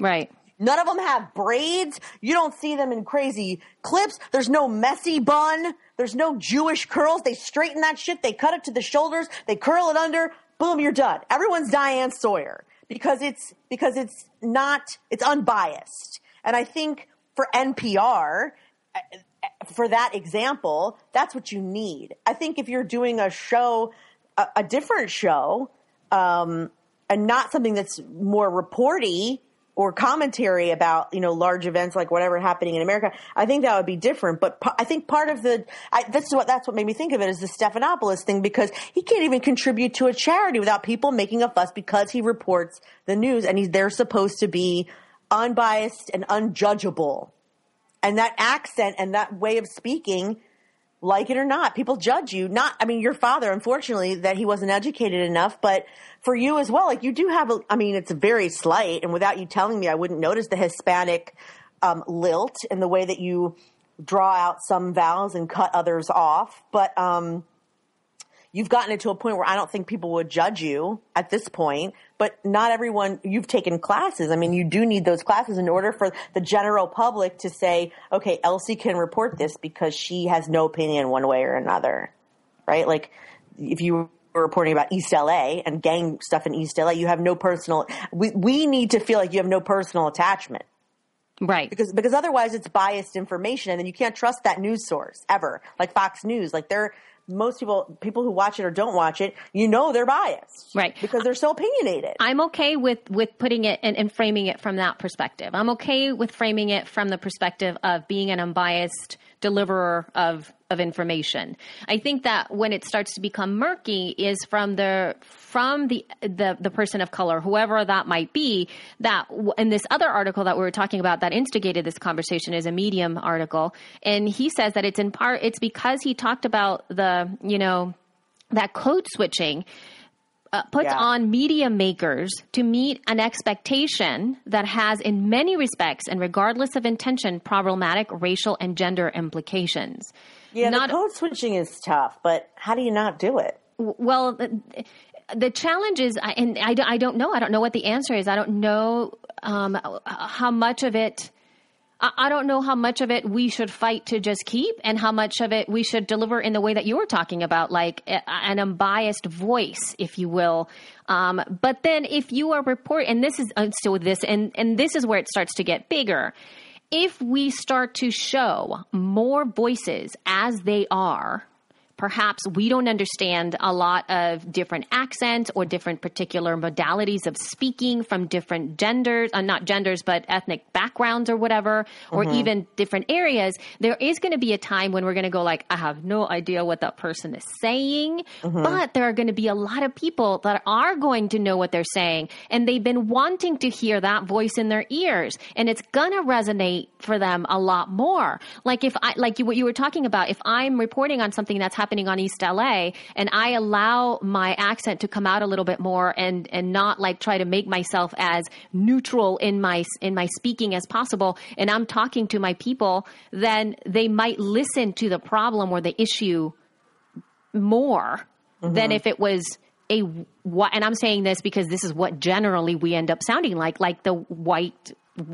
Right.
None of them have braids. You don't see them in crazy clips. There's no messy bun. There's no Jewish curls. They straighten that shit. They cut it to the shoulders. They curl it under. Boom, you're done. Everyone's Diane Sawyer because it's because it's not it's unbiased. And I think for NPR for that example, that's what you need. I think if you're doing a show a, a different show um, and not something that's more reporty or commentary about you know large events like whatever happening in America, I think that would be different. But I think part of the I, that's what that's what made me think of it is the Stephanopoulos thing because he can't even contribute to a charity without people making a fuss because he reports the news and he's they're supposed to be unbiased and unjudgeable, and that accent and that way of speaking like it or not, people judge you. Not, I mean, your father, unfortunately, that he wasn't educated enough, but for you as well, like you do have a, I mean, it's very slight. And without you telling me, I wouldn't notice the Hispanic um, lilt in the way that you draw out some vowels and cut others off. But, um, you've gotten it to a point where I don't think people would judge you at this point, but not everyone, you've taken classes. I mean, you do need those classes in order for the general public to say, okay, Elsie can report this because she has no opinion one way or another, right? Like if you were reporting about East LA and gang stuff in East LA, you have no personal, we, we need to feel like you have no personal attachment.
Right.
Because because otherwise it's biased information and then you can't trust that news source ever. Like Fox News. Like they're most people people who watch it or don't watch it, you know they're biased.
Right.
Because they're so opinionated.
I'm okay with with putting it and, and framing it from that perspective. I'm okay with framing it from the perspective of being an unbiased deliverer of of information. I think that when it starts to become murky is from the from the the the person of color, whoever that might be. That in this other article that we were talking about that instigated this conversation is a Medium article, and he says that it's in part it's because he talked about the you know that code switching uh, puts yeah. on media makers to meet an expectation that has, in many respects and regardless of intention, problematic racial and gender implications.
Yeah, not, the code switching is tough, but how do you not do it?
Well, the challenge is, I- and I, don't- I don't know. I don't know what the answer is. I don't know um, how much of it. I don't know how much of it we should fight to just keep, and how much of it we should deliver in the way that you were talking about, like an unbiased voice, if you will. Um, but then, if you are report, and this is uh, still with this, and and this is where it starts to get bigger. If we start to show more voices as they are, perhaps we don't understand a lot of different accents or different particular modalities of speaking from different genders, uh, not genders, but ethnic backgrounds or whatever, or even different areas, there is going to be a time when we're going to go like, I have no idea what that person is saying, but there are going to be a lot of people that are going to know what they're saying, and they've been wanting to hear that voice in their ears, and it's going to resonate for them a lot more. Like if I, like you, what you were talking about, if I'm reporting on something that's happening on East LA and I allow my accent to come out a little bit more and, and not like try to make myself as neutral in my, in my speaking as possible, and I'm talking to my people, then they might listen to the problem or the issue more than mm-hmm. if it was a wh- and I'm saying this because this is what generally we end up sounding like like the white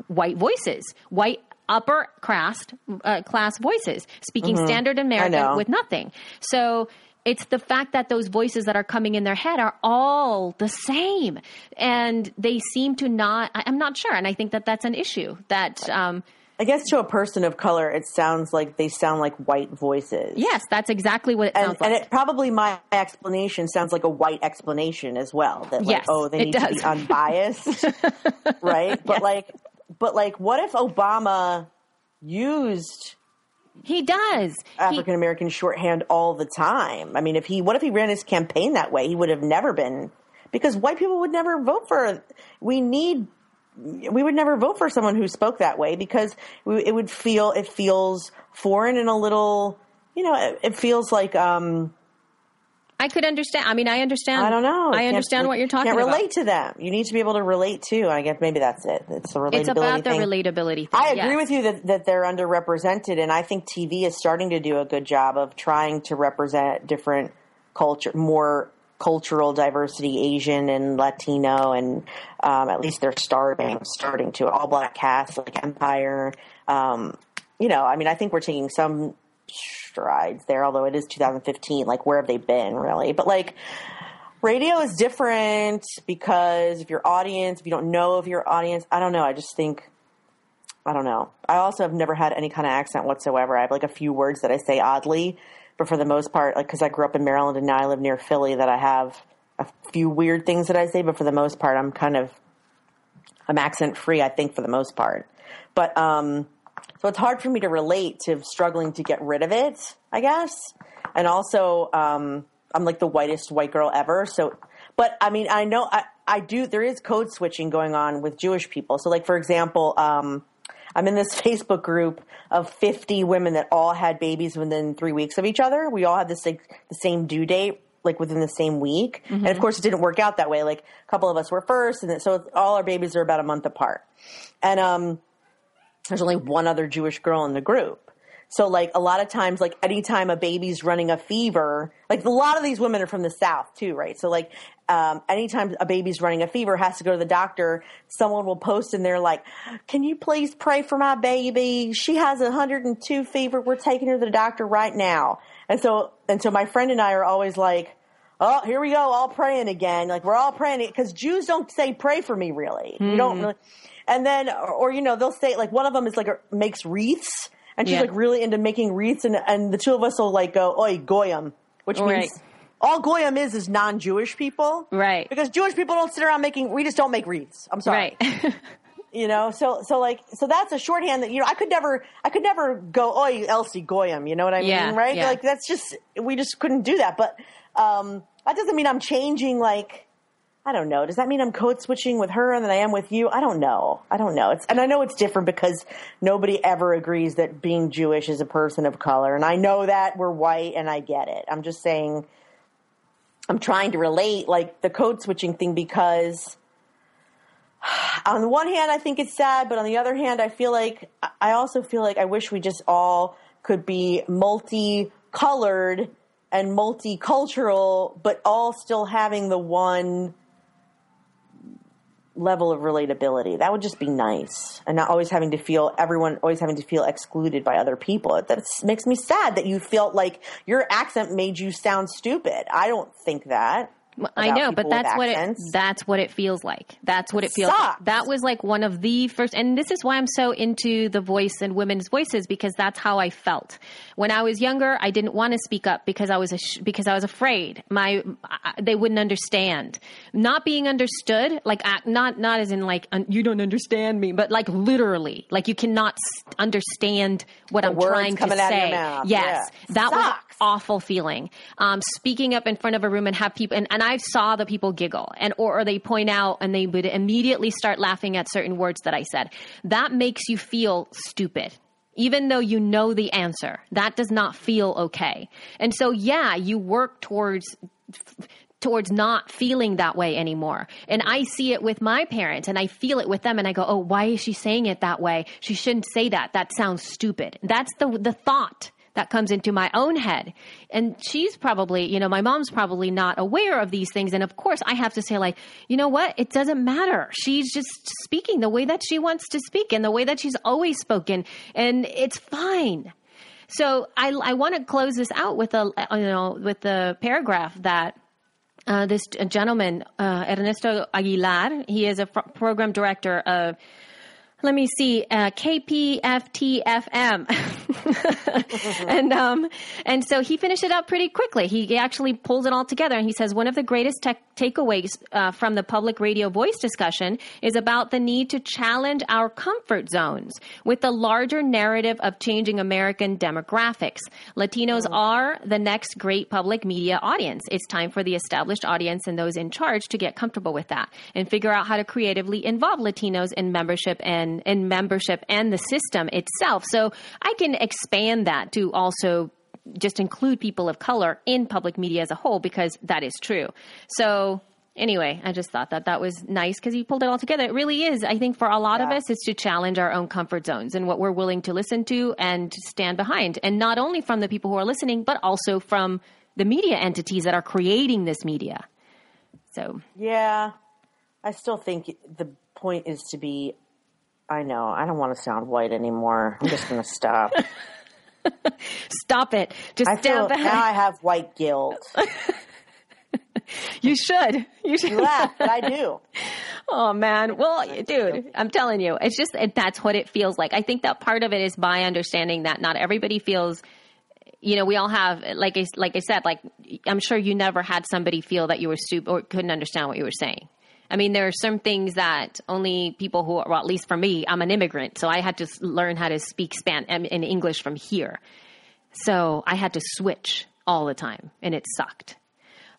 white voices white upper class uh, class voices speaking standard American with nothing. So it's the fact that those voices that are coming in their head are all the same. And they seem to not I, I'm not sure. And I think that that's an issue that um,
I guess to a person of color, it sounds like they sound like white voices.
yes that's exactly what it
And,
sounds like.
and it probably my explanation sounds like a white explanation as well. That like,
Yes,
oh, they need to be unbiased, right? But like, but like, what if Obama used
he does
African American shorthand all the time? I mean, if he, what if he ran his campaign that way? He would have never been because white people would never vote for. We need. We would never vote for someone who spoke that way because we, it would feel it feels foreign and a little, you know, it, it feels like um,
I could understand. I mean, I understand.
I don't know.
I understand what you're talking about.
Relate to them. You need to be able to relate to. I guess maybe that's it. It's a relatability
It's about the relatability thing.
I agree
yes.
with you that, that they're underrepresented, and I think TV is starting to do a good job of trying to represent different culture, more cultural diversity, Asian and Latino, and um, at least they're starting starting to all black cast like Empire. Um, you know, I mean, I think we're taking some strides there, although it is 2015. Like, where have they been really? But like. Radio is different because if your audience, if you don't know of your audience, I don't know. I just think I don't know. I also have never had any kind of accent whatsoever. I have like a few words that I say oddly, but for the most part, like because I grew up in Maryland and now I live near Philly, that I have a few weird things that I say. But for the most part, I'm kind of I'm accent free. I think for the most part, but um, so it's hard for me to relate to struggling to get rid of it. I guess, and also um, I'm like the whitest white girl ever. So, but I mean, I know I I do. There is code switching going on with Jewish people. So, like for example, um, I'm in this Facebook group of 50 women that all had babies within three weeks of each other. We all had this like, the same due date, like within the same week. And of course, it didn't work out that way. Like a couple of us were first, and then, so all our babies are about a month apart. And um, there's only one other Jewish girl in the group. So like a lot of times, like anytime a baby's running a fever, like a lot of these women are from the South too, right? So like, um, anytime a baby's running a fever, has to go to the doctor, someone will post in there like, can you please pray for my baby? She has a 102 fever. We're taking her to the doctor right now. And so, and so my friend and I are always like, oh, here we go, all praying again. Like we're all praying because Jews don't say pray for me really. You don't really. And then, or, or, you know, they'll say like one of them is like makes wreaths, and she's
Yeah.
like really into making wreaths, and and the two of us will like go, oi goyim, which
Right.
means all goyim is is non-Jewish people,
Right.
Because Jewish people don't sit around making. We just don't make wreaths. I'm sorry
Right.
you know so so like so that's a shorthand that you know i could never i could never go oh elsie goyim you know what i
Yeah,
mean right
yeah.
like that's just we just couldn't do that but um that doesn't mean i'm changing like i don't know. Does that mean i'm code switching with her and then i am with you? I don't know. I don't know. It's and i know it's different because nobody ever agrees that being jewish is a person of color. And i know that we're white and i get it. I'm just saying i'm trying to relate like the code switching thing because on the one hand, I think it's sad, but on the other hand, I feel like I also feel like I wish we just all could be multicolored and multicultural, but all still having the one level of relatability. That would just be nice, and not always having to feel everyone always having to feel excluded by other people. That makes me sad that you felt like your accent made you sound stupid. I don't think that.
I know, but that's what it that's what it feels like. That's what it, it feels sucks. like. That was like one of the first and this is why I'm so into the voice and women's voices because that's how I felt. When I was younger, I didn't want to speak up because I was a, because I was afraid. My they wouldn't understand. Not being understood, like not not as in like you don't understand me, but like literally, like you cannot understand what the I'm trying to say. Yes. Yeah. That sucks. was awful feeling. Um, speaking up in front of a room and have people and, and I saw the people giggle and or, or they point out and they would immediately start laughing at certain words that I said. That makes you feel stupid even though you know the answer. That does not feel okay. And so, yeah, you work towards towards not feeling that way anymore. And I see it with my parents and I feel it with them and I go, "Oh, why is she saying it that way? She shouldn't say that. That sounds stupid." That's the the thought that comes into my own head. And she's probably, you know, my mom's probably not aware of these things. And of course, I have to say, like, you know what? It doesn't matter. She's just speaking the way that she wants to speak and the way that she's always spoken. And it's fine. So I, I want to close this out with a, you know, with the paragraph that uh, this gentleman, uh, Ernesto Aguilar, he is a program director of let me see, uh, KPFTFM. and, um, and so he finished it up pretty quickly. He actually pulls it all together and he says one of the greatest tech takeaways uh, from the public radio voice discussion is about the need to challenge our comfort zones with the larger narrative of changing American demographics. Latinos mm. are the next great public media audience. It's time for the established audience and those in charge to get comfortable with that and figure out how to creatively involve Latinos in membership and in, in membership and the system itself. So I can expand that to also just include people of color in public media as a whole because that is true. So anyway, I just thought that that was nice because you pulled it all together. It really is. I think for a lot yeah. of us, it's to challenge our own comfort zones and what we're willing to listen to and stand behind. And not only from the people who are listening, but also from the media entities that are creating this media. So,
yeah, I still think the point is to be I know. I don't want to sound white anymore. I'm just going to stop.
stop it. Just
I feel, back. Now I have white guilt.
you should. You should.
You laugh, but I do.
Oh man. Well, dude, I'm telling you, it's just it, that's what it feels like. I think that part of it is by understanding that not everybody feels you know, we all have, like I, like I said, like I'm sure you never had somebody feel that you were stupid or couldn't understand what you were saying. I mean, there are some things that only people who, well, at least for me, I'm an immigrant, so I had to learn how to speak Spanish in English from here. So I had to switch all the time, and it sucked.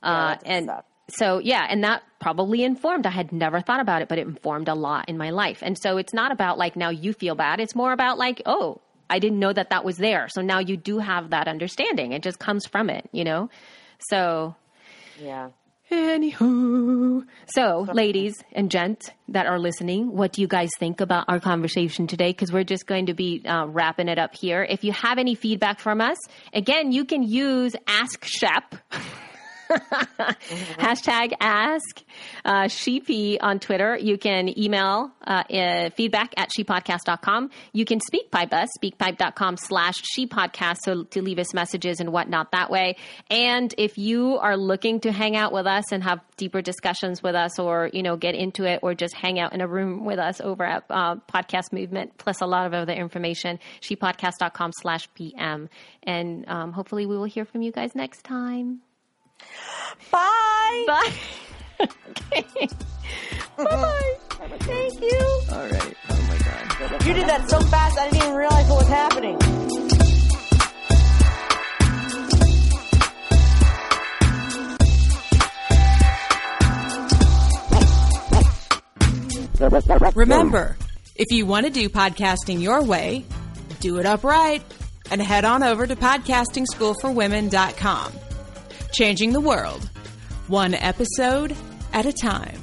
Yeah, uh, and suck. so, yeah, and that probably informed. I had never thought about it, but it informed a lot in my life. And so it's not about like now you feel bad. It's more about like, oh, I didn't know that that was there. So now you do have that understanding. It just comes from it, you know? So,
yeah.
Anywho. So, ladies and gents that are listening, what do you guys think about our conversation today? Because we're just going to be uh, wrapping it up here. If you have any feedback from us, again, you can use Ask Shep. Hashtag ask uh, Sheepy on Twitter. You can email uh, uh, feedback at shepodcast.com. You can speak pipe us, speakpipe.com slash shepodcast, so to leave us messages and whatnot that way. And if you are looking to hang out with us and have deeper discussions with us or, you know, get into it or just hang out in a room with us over at uh, Podcast Movement, plus a lot of other information, shepodcast.com slash PM. And um, hopefully we will hear from you guys next time.
Bye.
Bye. okay. Bye. bye. Thank you.
All right. Oh my god.
You did that so fast. I didn't even realize what was happening.
Remember, if you want to do podcasting your way, do it upright and head on over to podcastingschoolforwomen.com changing the world, one episode at a time.